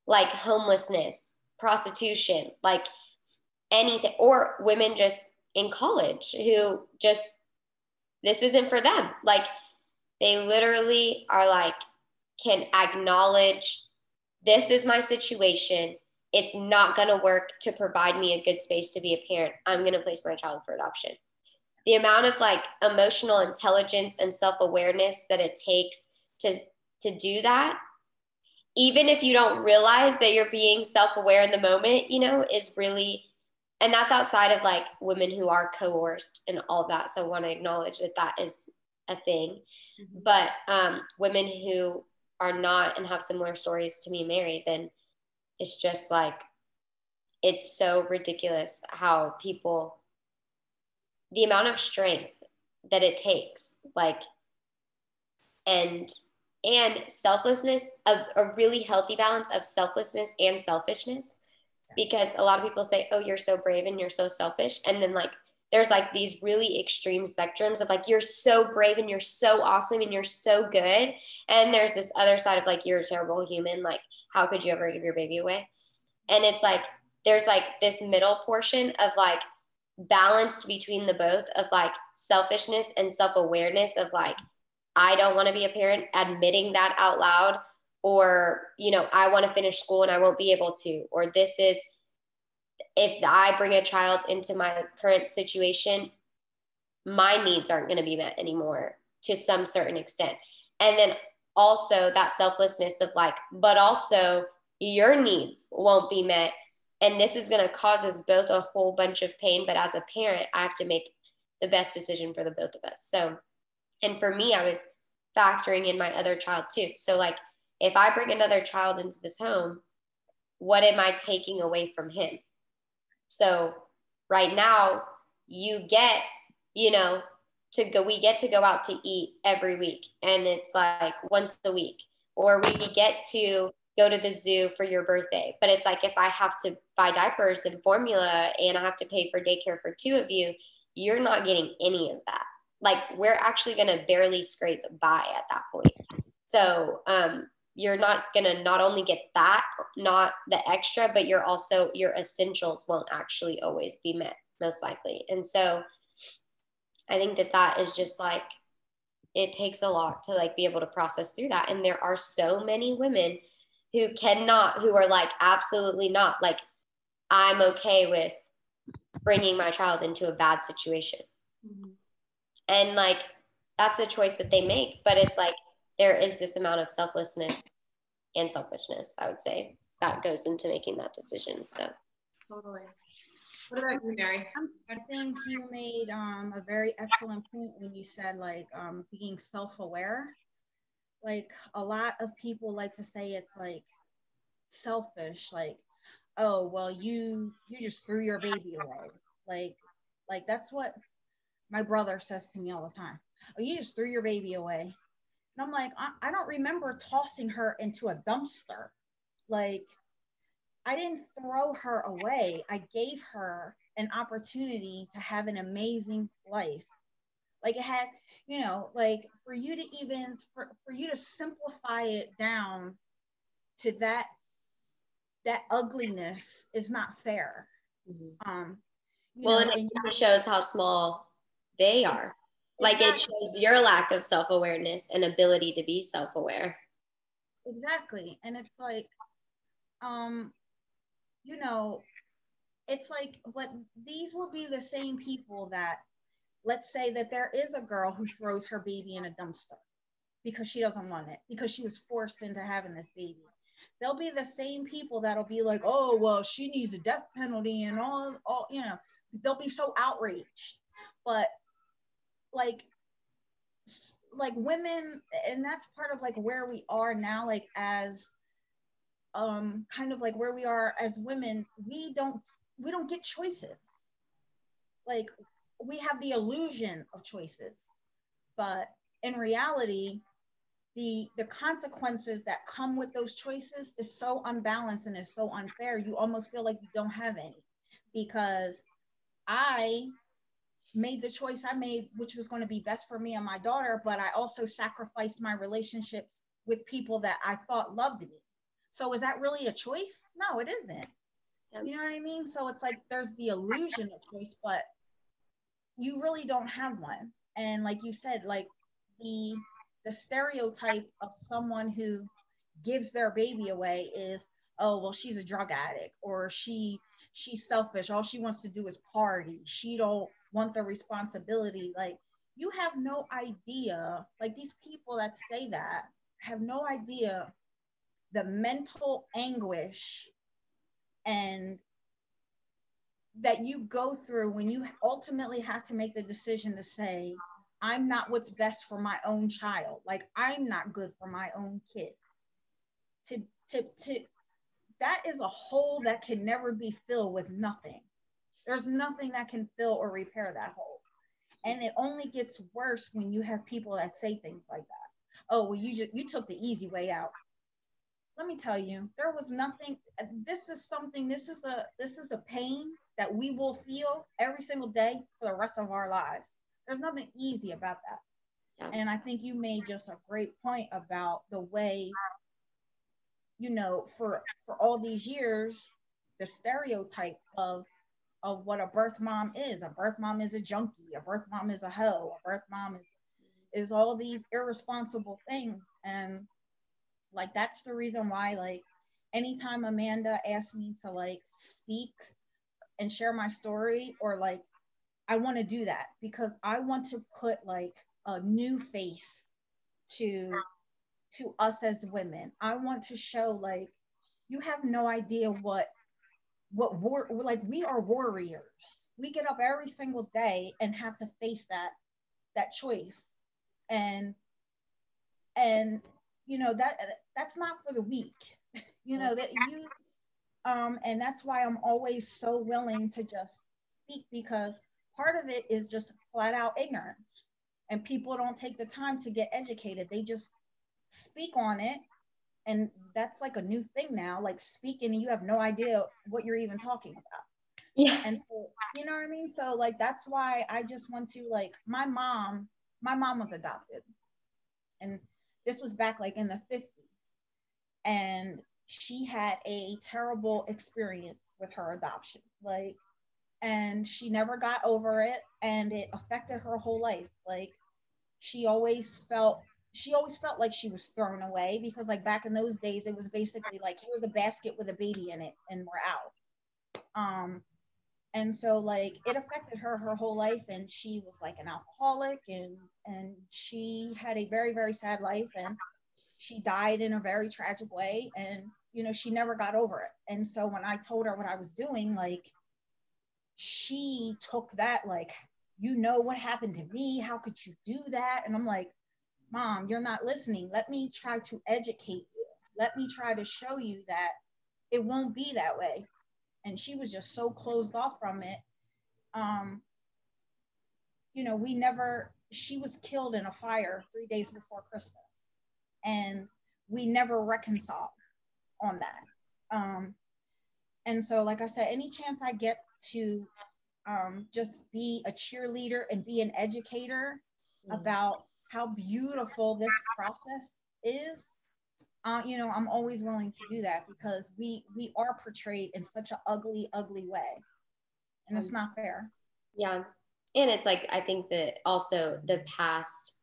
like homelessness, prostitution, like anything, or women just in college who just, this isn't for them. Like they literally are like, can acknowledge this is my situation. It's not going to work to provide me a good space to be a parent. I'm going to place my child for adoption. The amount of like emotional intelligence and self awareness that it takes to, to do that even if you don't realize that you're being self-aware in the moment you know is really and that's outside of like women who are coerced and all that so I want to acknowledge that that is a thing mm-hmm. but um, women who are not and have similar stories to me married then it's just like it's so ridiculous how people the amount of strength that it takes like and and selflessness, a, a really healthy balance of selflessness and selfishness. Because a lot of people say, oh, you're so brave and you're so selfish. And then, like, there's like these really extreme spectrums of like, you're so brave and you're so awesome and you're so good. And there's this other side of like, you're a terrible human. Like, how could you ever give your baby away? And it's like, there's like this middle portion of like balanced between the both of like selfishness and self awareness of like, I don't want to be a parent, admitting that out loud, or, you know, I want to finish school and I won't be able to, or this is, if I bring a child into my current situation, my needs aren't going to be met anymore to some certain extent. And then also that selflessness of like, but also your needs won't be met. And this is going to cause us both a whole bunch of pain. But as a parent, I have to make the best decision for the both of us. So and for me, I was factoring in my other child too. So, like, if I bring another child into this home, what am I taking away from him? So, right now, you get, you know, to go, we get to go out to eat every week, and it's like once a week, or we get to go to the zoo for your birthday. But it's like if I have to buy diapers and formula and I have to pay for daycare for two of you, you're not getting any of that like we're actually going to barely scrape by at that point. So um, you're not going to not only get that, not the extra, but you're also, your essentials won't actually always be met, most likely. And so I think that that is just like, it takes a lot to like be able to process through that. And there are so many women who cannot, who are like, absolutely not. Like, I'm okay with bringing my child into a bad situation. Mm-hmm and like that's a choice that they make but it's like there is this amount of selflessness and selfishness i would say that goes into making that decision so. Totally. What about you mary? I think you made um, a very excellent point when you said like um, being self-aware. Like a lot of people like to say it's like selfish like oh well you you just threw your baby away. Like like that's what my brother says to me all the time, Oh, you just threw your baby away. And I'm like, I, I don't remember tossing her into a dumpster. Like, I didn't throw her away. I gave her an opportunity to have an amazing life. Like it had, you know, like for you to even for, for you to simplify it down to that that ugliness is not fair. Mm-hmm. Um well, know, and it shows how small they are. Like exactly. it shows your lack of self awareness and ability to be self aware. Exactly. And it's like, um, you know, it's like, but these will be the same people that, let's say that there is a girl who throws her baby in a dumpster because she doesn't want it, because she was forced into having this baby. They'll be the same people that'll be like, oh, well, she needs a death penalty and all, all, you know, they'll be so outraged. But like like women and that's part of like where we are now like as um kind of like where we are as women we don't we don't get choices. Like we have the illusion of choices but in reality the the consequences that come with those choices is so unbalanced and is so unfair you almost feel like you don't have any. Because i made the choice I made, which was going to be best for me and my daughter, but I also sacrificed my relationships with people that I thought loved me. So is that really a choice? No, it isn't. You know what I mean? So it's like there's the illusion of choice, but you really don't have one. And like you said, like the the stereotype of someone who gives their baby away is, oh, well, she's a drug addict or she she's selfish. All she wants to do is party. She don't want the responsibility. Like you have no idea, like these people that say that have no idea the mental anguish and that you go through when you ultimately have to make the decision to say, I'm not what's best for my own child. Like I'm not good for my own kid. To to to that is a hole that can never be filled with nothing. There's nothing that can fill or repair that hole. And it only gets worse when you have people that say things like that. oh well you just you took the easy way out let me tell you there was nothing this is something this is a this is a pain that we will feel every single day for the rest of our lives there's nothing easy about that and i think you made just a great point about the way you know for for all these years the stereotype of of what a birth mom is. A birth mom is a junkie. A birth mom is a hoe. A birth mom is is all these irresponsible things. And like that's the reason why like anytime amanda asks me to like speak and share my story or like i want to do that because i want to put like a new face to to us as women. I want to show like you have no idea what what war like we are warriors. We get up every single day and have to face that that choice. And and you know that that's not for the weak you know that you um and that's why i'm always so willing to just speak because part of it is just flat out ignorance. And people don't take the time to get educated. They just speak on it and that's like a new thing now like speaking and you have no idea what you're even talking about. Yeah. And so you know what i mean? So like that's why i just want to like my mom my mom was adopted. And this was back like in the 50s and she had a terrible experience with her adoption like and she never got over it and it affected her whole life. Like she always felt she always felt like she was thrown away because like back in those days it was basically like here's a basket with a baby in it and we're out. Um and so like it affected her her whole life and she was like an alcoholic and and she had a very very sad life and she died in a very tragic way and you know she never got over it. And so when i told her what i was doing like she took that like you know what happened to me? How could you do that? And i'm like mom you're not listening. Let me try to educate you. Let me try to show you that it won't be that way. And she was just so closed off from it. Um you know we never she was killed in a fire three days before christmas. And we never reconciled on that. Um and so like i said any chance i get to um just be a cheerleader and be an educator mm-hmm. about how beautiful this process is uh, you know, I'm always willing to do that because we we are portrayed in such an ugly, ugly way, and it's not fair. Yeah, and it's like I think that also the past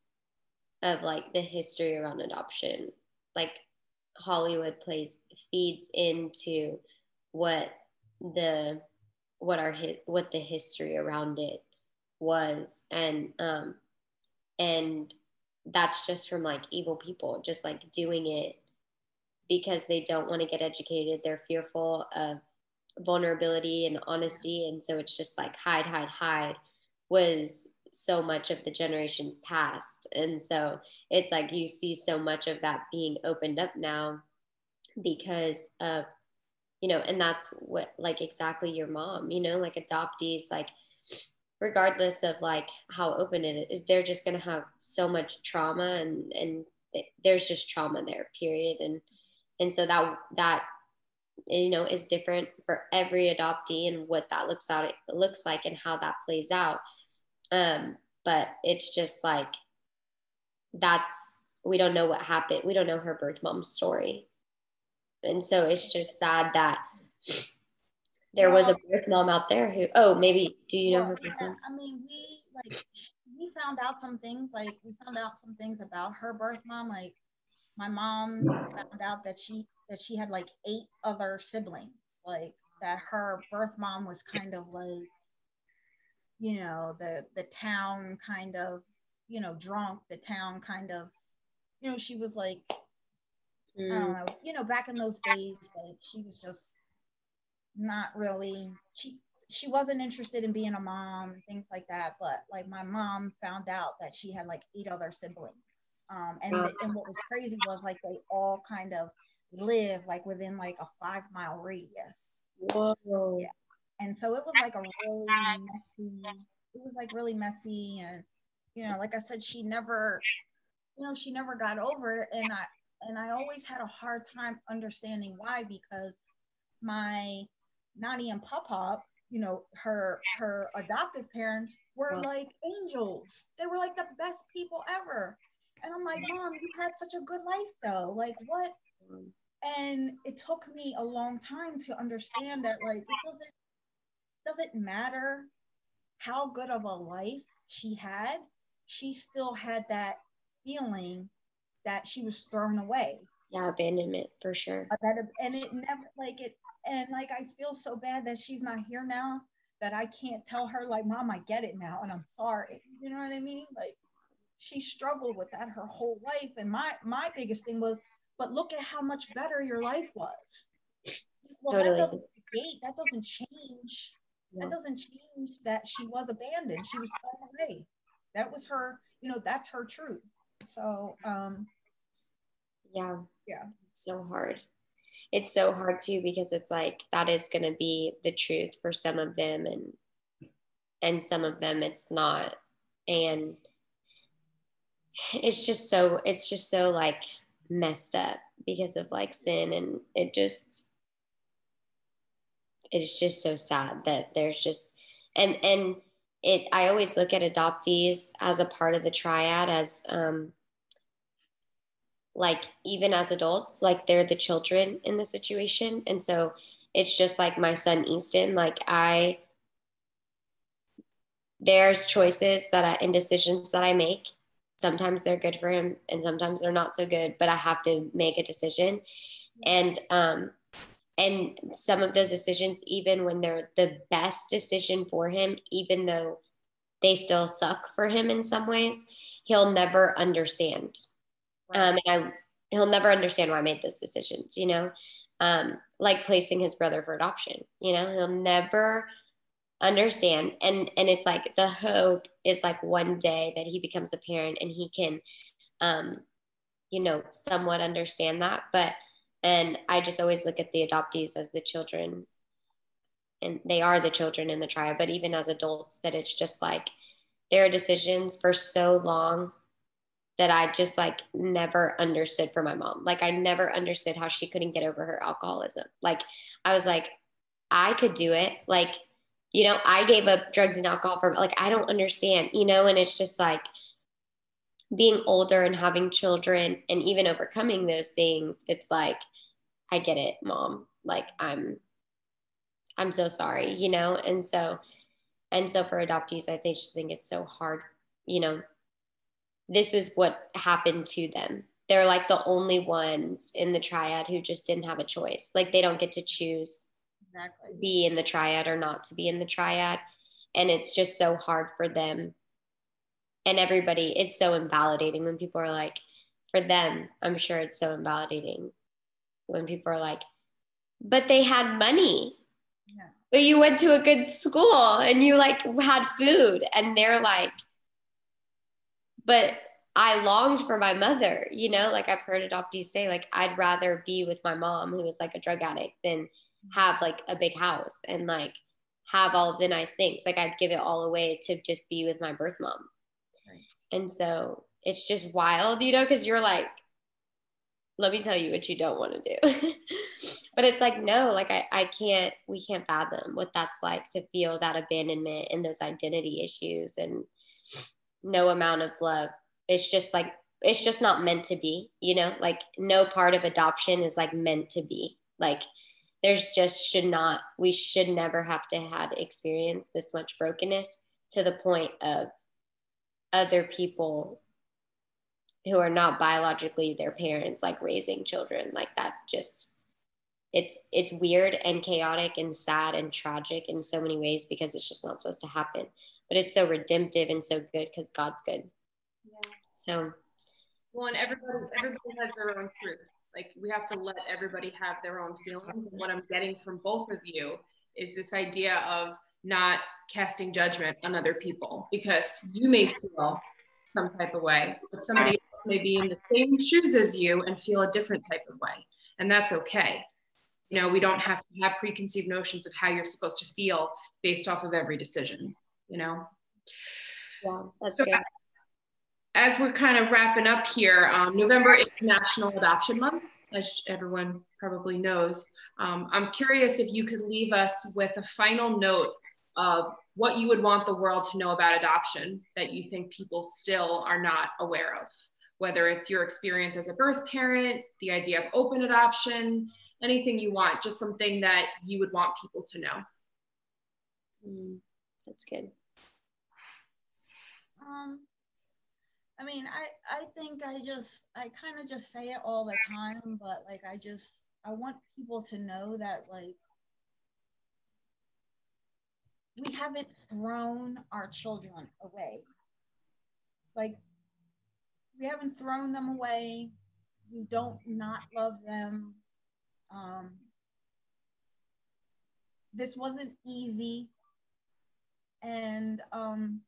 of like the history around adoption, like Hollywood plays feeds into what the what our what the history around it was, and um, and that's just from like evil people just like doing it because they don't want to get educated. They're fearful of vulnerability and honesty. And so it's just like hide, hide, hide was so much of the generations past. And so it's like you see so much of that being opened up now because of, you know, and that's what like exactly your mom, you know, like adoptees, like regardless of like how open it is, they're just gonna have so much trauma and and there's just trauma there, period. And and so that that you know is different for every adoptee and what that looks out it looks like and how that plays out um but it's just like that's we don't know what happened we don't know her birth mom's story and so it's just sad that there was a birth mom out there who oh maybe do you know well, her mom? i mean we like we found out some things like we found out some things about her birth mom like my mom found out that she that she had like eight other siblings like that her birth mom was kind of like you know the the town kind of you know drunk the town kind of you know she was like mm. i don't mm. know you know back in those days like she was just not really she she wasn't interested in being a mom and things like that but like my mom found out that she had like eight other siblings um, and, the, and what was crazy was like they all kind of live like within like a five mile radius. Whoa. Yeah. And so it was like a really messy, it was like really messy. And, you know, like I said, she never, you know, she never got over it. And I, and I always had a hard time understanding why, because my Nani and Papa, you know, her, her adoptive parents were like angels. They were like the best people ever. And I'm like, mom, you had such a good life though. Like what? And it took me a long time to understand that like it doesn't doesn't matter how good of a life she had, she still had that feeling that she was thrown away. Yeah, abandonment for sure. And it never like it and like I feel so bad that she's not here now that I can't tell her like mom I get it now and I'm sorry. You know what I mean? Like she struggled with that her whole life and my my biggest thing was but look at how much better your life was. Well, totally. that doesn't that doesn't change. Yeah. That doesn't change that she was abandoned. She was thrown away. That was her, you know, that's her truth. So um yeah. Yeah. So hard. It's so hard too because it's like that is gonna be the truth for some of them and and some of them it's not. And it's just so it's just so like messed up because of like sin and it just it's just so sad that there's just and and it i always look at adoptees as a part of the triad as um like even as adults like they're the children in the situation. And so it's just like my son easton like i there's choices that I, and decisions that i make. Sometimes they're good for him and sometimes they're not so good but i have to make a decision. And um and some of those decisions even when they're the best decision for him even though they still suck for him in some ways he'll never understand um and I, he'll never understand why i made those decisions you know? Um like placing his brother for adoption you know? He'll never understand. And and it's like the hope is like one day that he becomes a parent and he can um you know somewhat understand that. But and i just always look at the adoptees as the children. And they are the children in the tribe but even as adults that it's just like their decisions for so long that i just like never understood for my mom. Like i never understood how she couldn't get over her alcoholism. Like i was like i could do it. Like you know i gave up drugs and alcohol for like i don't understand you know and it's just like being older and having children and even overcoming those things it's like i get it mom. Like i'm i'm so sorry you know? And so and so for adoptees i think just think it's so hard you know this is what happened to them they're like the only ones in the triad who just didn't have a choice like they don't get to choose exactly. be in the triad or not to be in the triad. And it's just so hard for them. And everybody, it's so invalidating when people are like, for them, I'm sure it's so invalidating when people are like, but they had money. Yeah. But you went to a good school and you like had food. And they're like, but I longed for my mother, you know, like I've heard adoptees say, like, I'd rather be with my mom who was like a drug addict than have like a big house and like have all the nice things. Like I'd give it all away to just be with my birth mom. Right. And so it's just wild, you know, because you're like, let me tell you what you don't want to do. but it's like, no, like I, I can't, we can't fathom what that's like to feel that abandonment and those identity issues and no amount of love. It's just like, it's just not meant to be, you know, like no part of adoption is like meant to be. Like there's just should not we should never have to had experience this much brokenness to the point of other people who are not biologically their parents like raising children like that just it's it's weird and chaotic and sad and tragic in so many ways because it's just not supposed to happen but it's so redemptive and so good because god's good yeah. so well and everybody everybody has their own truth like we have to let everybody have their own feelings. And what I'm getting from both of you is this idea of not casting judgment on other people because you may feel some type of way, but somebody else may be in the same shoes as you and feel a different type of way. And that's okay. You know, we don't have to have preconceived notions of how you're supposed to feel based off of every decision, you know? Yeah, that's so good. as we're kind of wrapping up here, um, November is National Adoption Month, as everyone probably knows. Um, I'm curious if you could leave us with a final note of what you would want the world to know about adoption that you think people still are not aware of, whether it's your experience as a birth parent, the idea of open adoption, anything you want, just something that you would want people to know. Mm, that's good. Um, I mean, I I think I just I kind of just say it all the time, but like I just I want people to know that like we haven't thrown our children away. Like we haven't thrown them away. We don't not love them. Um, this wasn't easy. And um,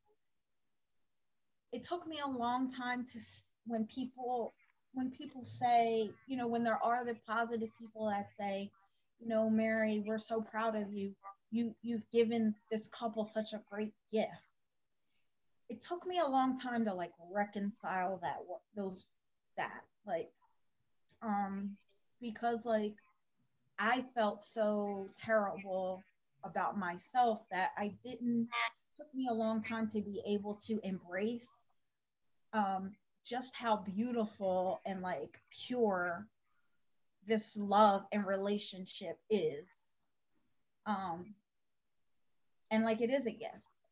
it took me a long time to when people when people say you know when there are the positive people that say you know mary we're so proud of you. You you've given this couple such a great gift. It took me a long time to like reconcile that those that like um because like i felt so terrible about myself that i didn't took me a long time to be able to embrace um, just how beautiful and like pure this love and relationship is. Um, and like it is a gift.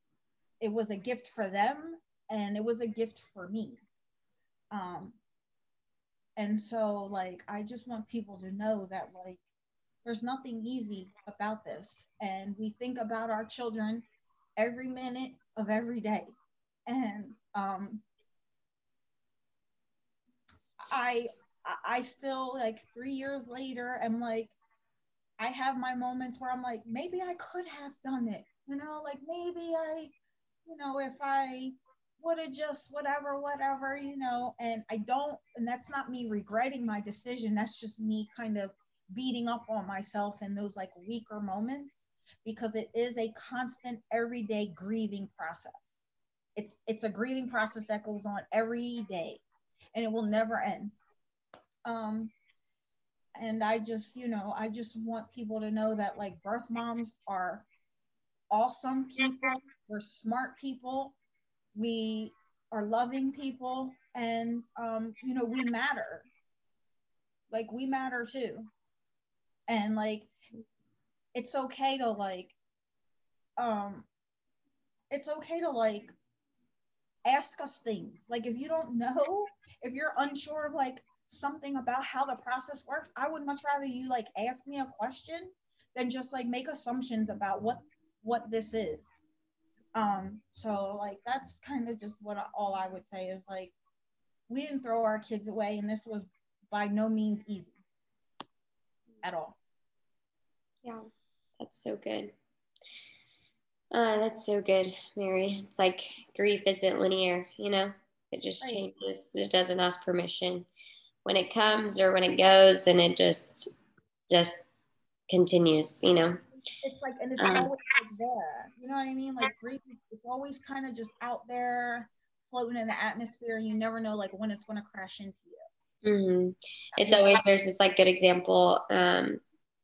It was a gift for them and it was a gift for me. Um, and so like I just want people to know that like there's nothing easy about this and we think about our children every minute of every day. And um, I I still like three years later am like I have my moments where I'm like maybe I could have done it, you know, like maybe I, you know, if I would have just whatever, whatever, you know, and I don't, and that's not me regretting my decision. That's just me kind of beating up on myself in those like weaker moments because it is a constant everyday grieving process. It's it's a grieving process that goes on every day and it will never end. Um and I just, you know, I just want people to know that like birth moms are awesome people. We're smart people. We are loving people and um you know, we matter. Like we matter too. And like it's okay to like um it's okay to like ask us things. Like if you don't know if you're unsure of like something about how the process works i would much rather you like ask me a question than just like make assumptions about what what this is. Um so like that's kind of just what all i would say is like we didn't throw our kids away and this was by no means easy at all. Yeah that's so good. Uh, that's so good, Mary. It's like grief isn't linear, you know, it just right. changes. It doesn't ask permission when it comes or when it goes, and it just, just continues, you know. It's like, and it's um, always like there, you know what I mean? Like grief, it's always kind of just out there, floating in the atmosphere, and you never know like when it's going to crash into you. Mm-hmm. It's always there's this like good example. Um,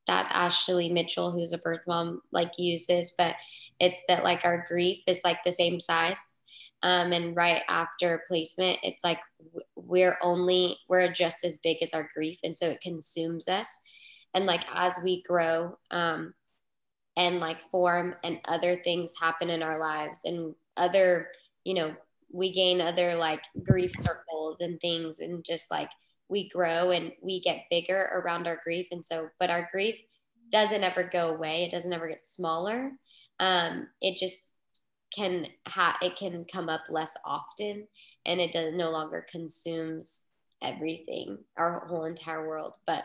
that Ashley Mitchell, who's a birth mom, like uses, but it's that like our grief is like the same size. Um, and right after placement, it's like we're only, we're just as big as our grief. And so it consumes us. And like as we grow um, and like form and other things happen in our lives and other, you know, we gain other like grief circles and things and just like we grow and we get bigger around our grief. And so, but our grief doesn't ever go away. It doesn't ever get smaller. Um, it just can ha- it can come up less often and it does no longer consumes everything, our whole entire world. But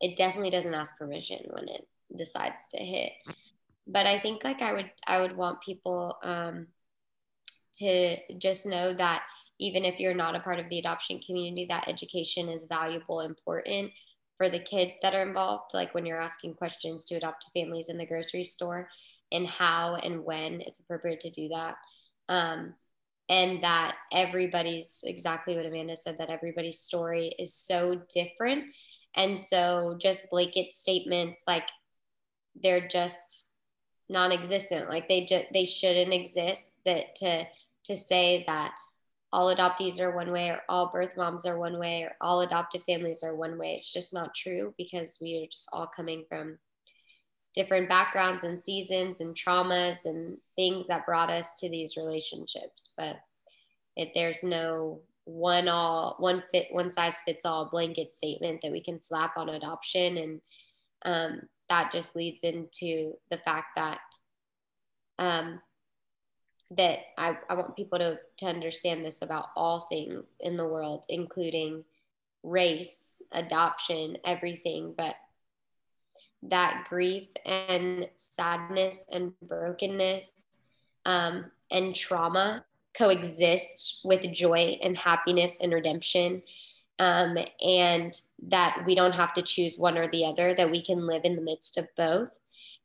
it definitely doesn't ask permission when it decides to hit. But I think like I would I would want people um, to just know that even if you're not a part of the adoption community, that education is valuable, important for the kids that are involved. Like when you're asking questions to adopt families in the grocery store and how and when it's appropriate to do that. Um, and that everybody's exactly what Amanda said that everybody's story is so different. And so just blanket statements like they're just non-existent like they just they shouldn't exist that to to say that all adoptees are one way or all birth moms are one way or all adoptive families are one way. It's just not true because we are just all coming from different backgrounds and seasons and traumas and things that brought us to these relationships. But if there's no one all one fit one size fits all blanket statement that we can slap on adoption. And um, that just leads into the fact that um, that I, I want people to, to understand this about all things in the world, including race, adoption, everything. But that grief and sadness and brokenness um, and trauma coexist with joy and happiness and redemption. Um, and that we don't have to choose one or the other, that we can live in the midst of both.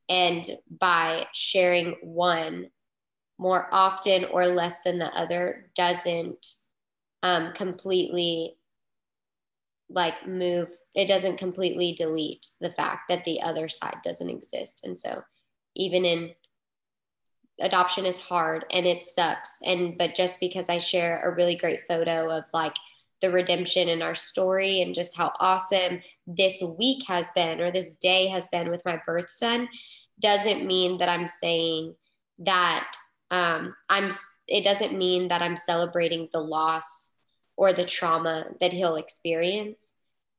And by sharing one more often or less than the other doesn't um, completely like move it doesn't completely delete the fact that the other side doesn't exist. And so even in adoption is hard and it sucks. And but just because i share a really great photo of like the redemption in our story and just how awesome this week has been or this day has been with my birth son doesn't mean that i'm saying that um, i'm it doesn't mean that i'm celebrating the loss or the trauma that he'll experience.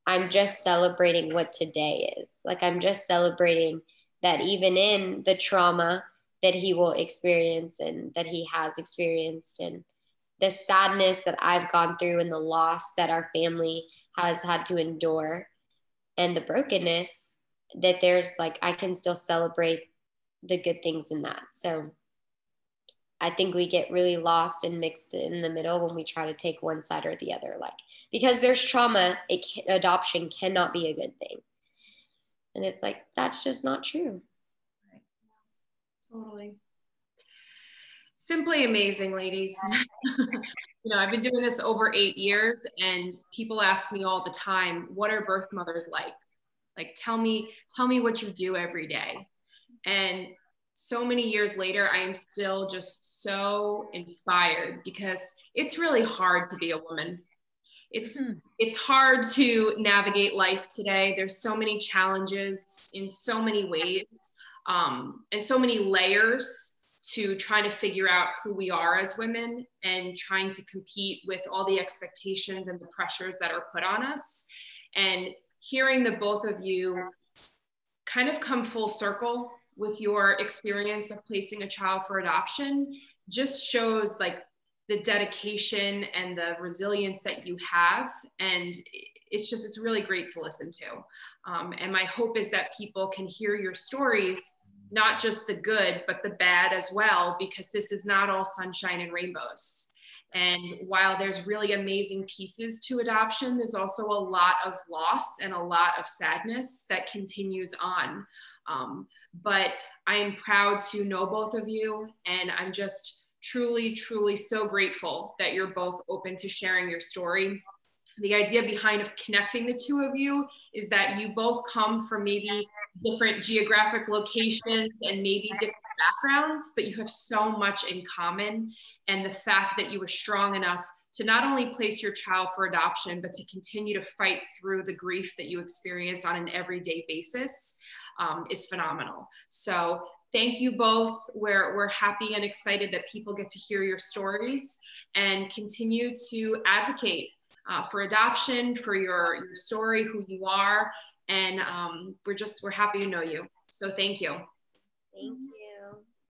I'm just celebrating what today is. Like I'm just celebrating that even in the trauma that he will experience and that he has experienced and the sadness that I've gone through and the loss that our family has had to endure and the brokenness that there's like I can still celebrate the good things in that. So I think we get really lost and mixed in the middle when we try to take one side or the other. Like, because there's trauma, it can, adoption cannot be a good thing. And it's like, that's just not true. Right. Totally. Simply amazing, ladies. you know, I've been doing this over eight years, and people ask me all the time, what are birth mothers like? Like, tell me, tell me what you do every day. And so many years later, I am still just so inspired because it's really hard to be a woman. It's hmm. it's hard to navigate life today. There's so many challenges in so many ways, um, and so many layers to trying to figure out who we are as women and trying to compete with all the expectations and the pressures that are put on us. And hearing the both of you kind of come full circle with your experience of placing a child for adoption just shows like the dedication and the resilience that you have. And it's just it's really great to listen to. Um, and my hope is that people can hear your stories not just the good but the bad as well because this is not all sunshine and rainbows. And while there's really amazing pieces to adoption there's also a lot of loss and a lot of sadness that continues on um, but I am proud to know both of you, and I'm just truly, truly so grateful that you're both open to sharing your story. The idea behind of connecting the two of you is that you both come from maybe different geographic locations and maybe different backgrounds, but you have so much in common. And the fact that you were strong enough to not only place your child for adoption, but to continue to fight through the grief that you experience on an everyday basis um, is phenomenal. So thank you both. We're, we're happy and excited that people get to hear your stories and continue to advocate uh, for adoption, for your, your story, who you are. And um, we're just, we're happy to know you. So thank you. Thank you.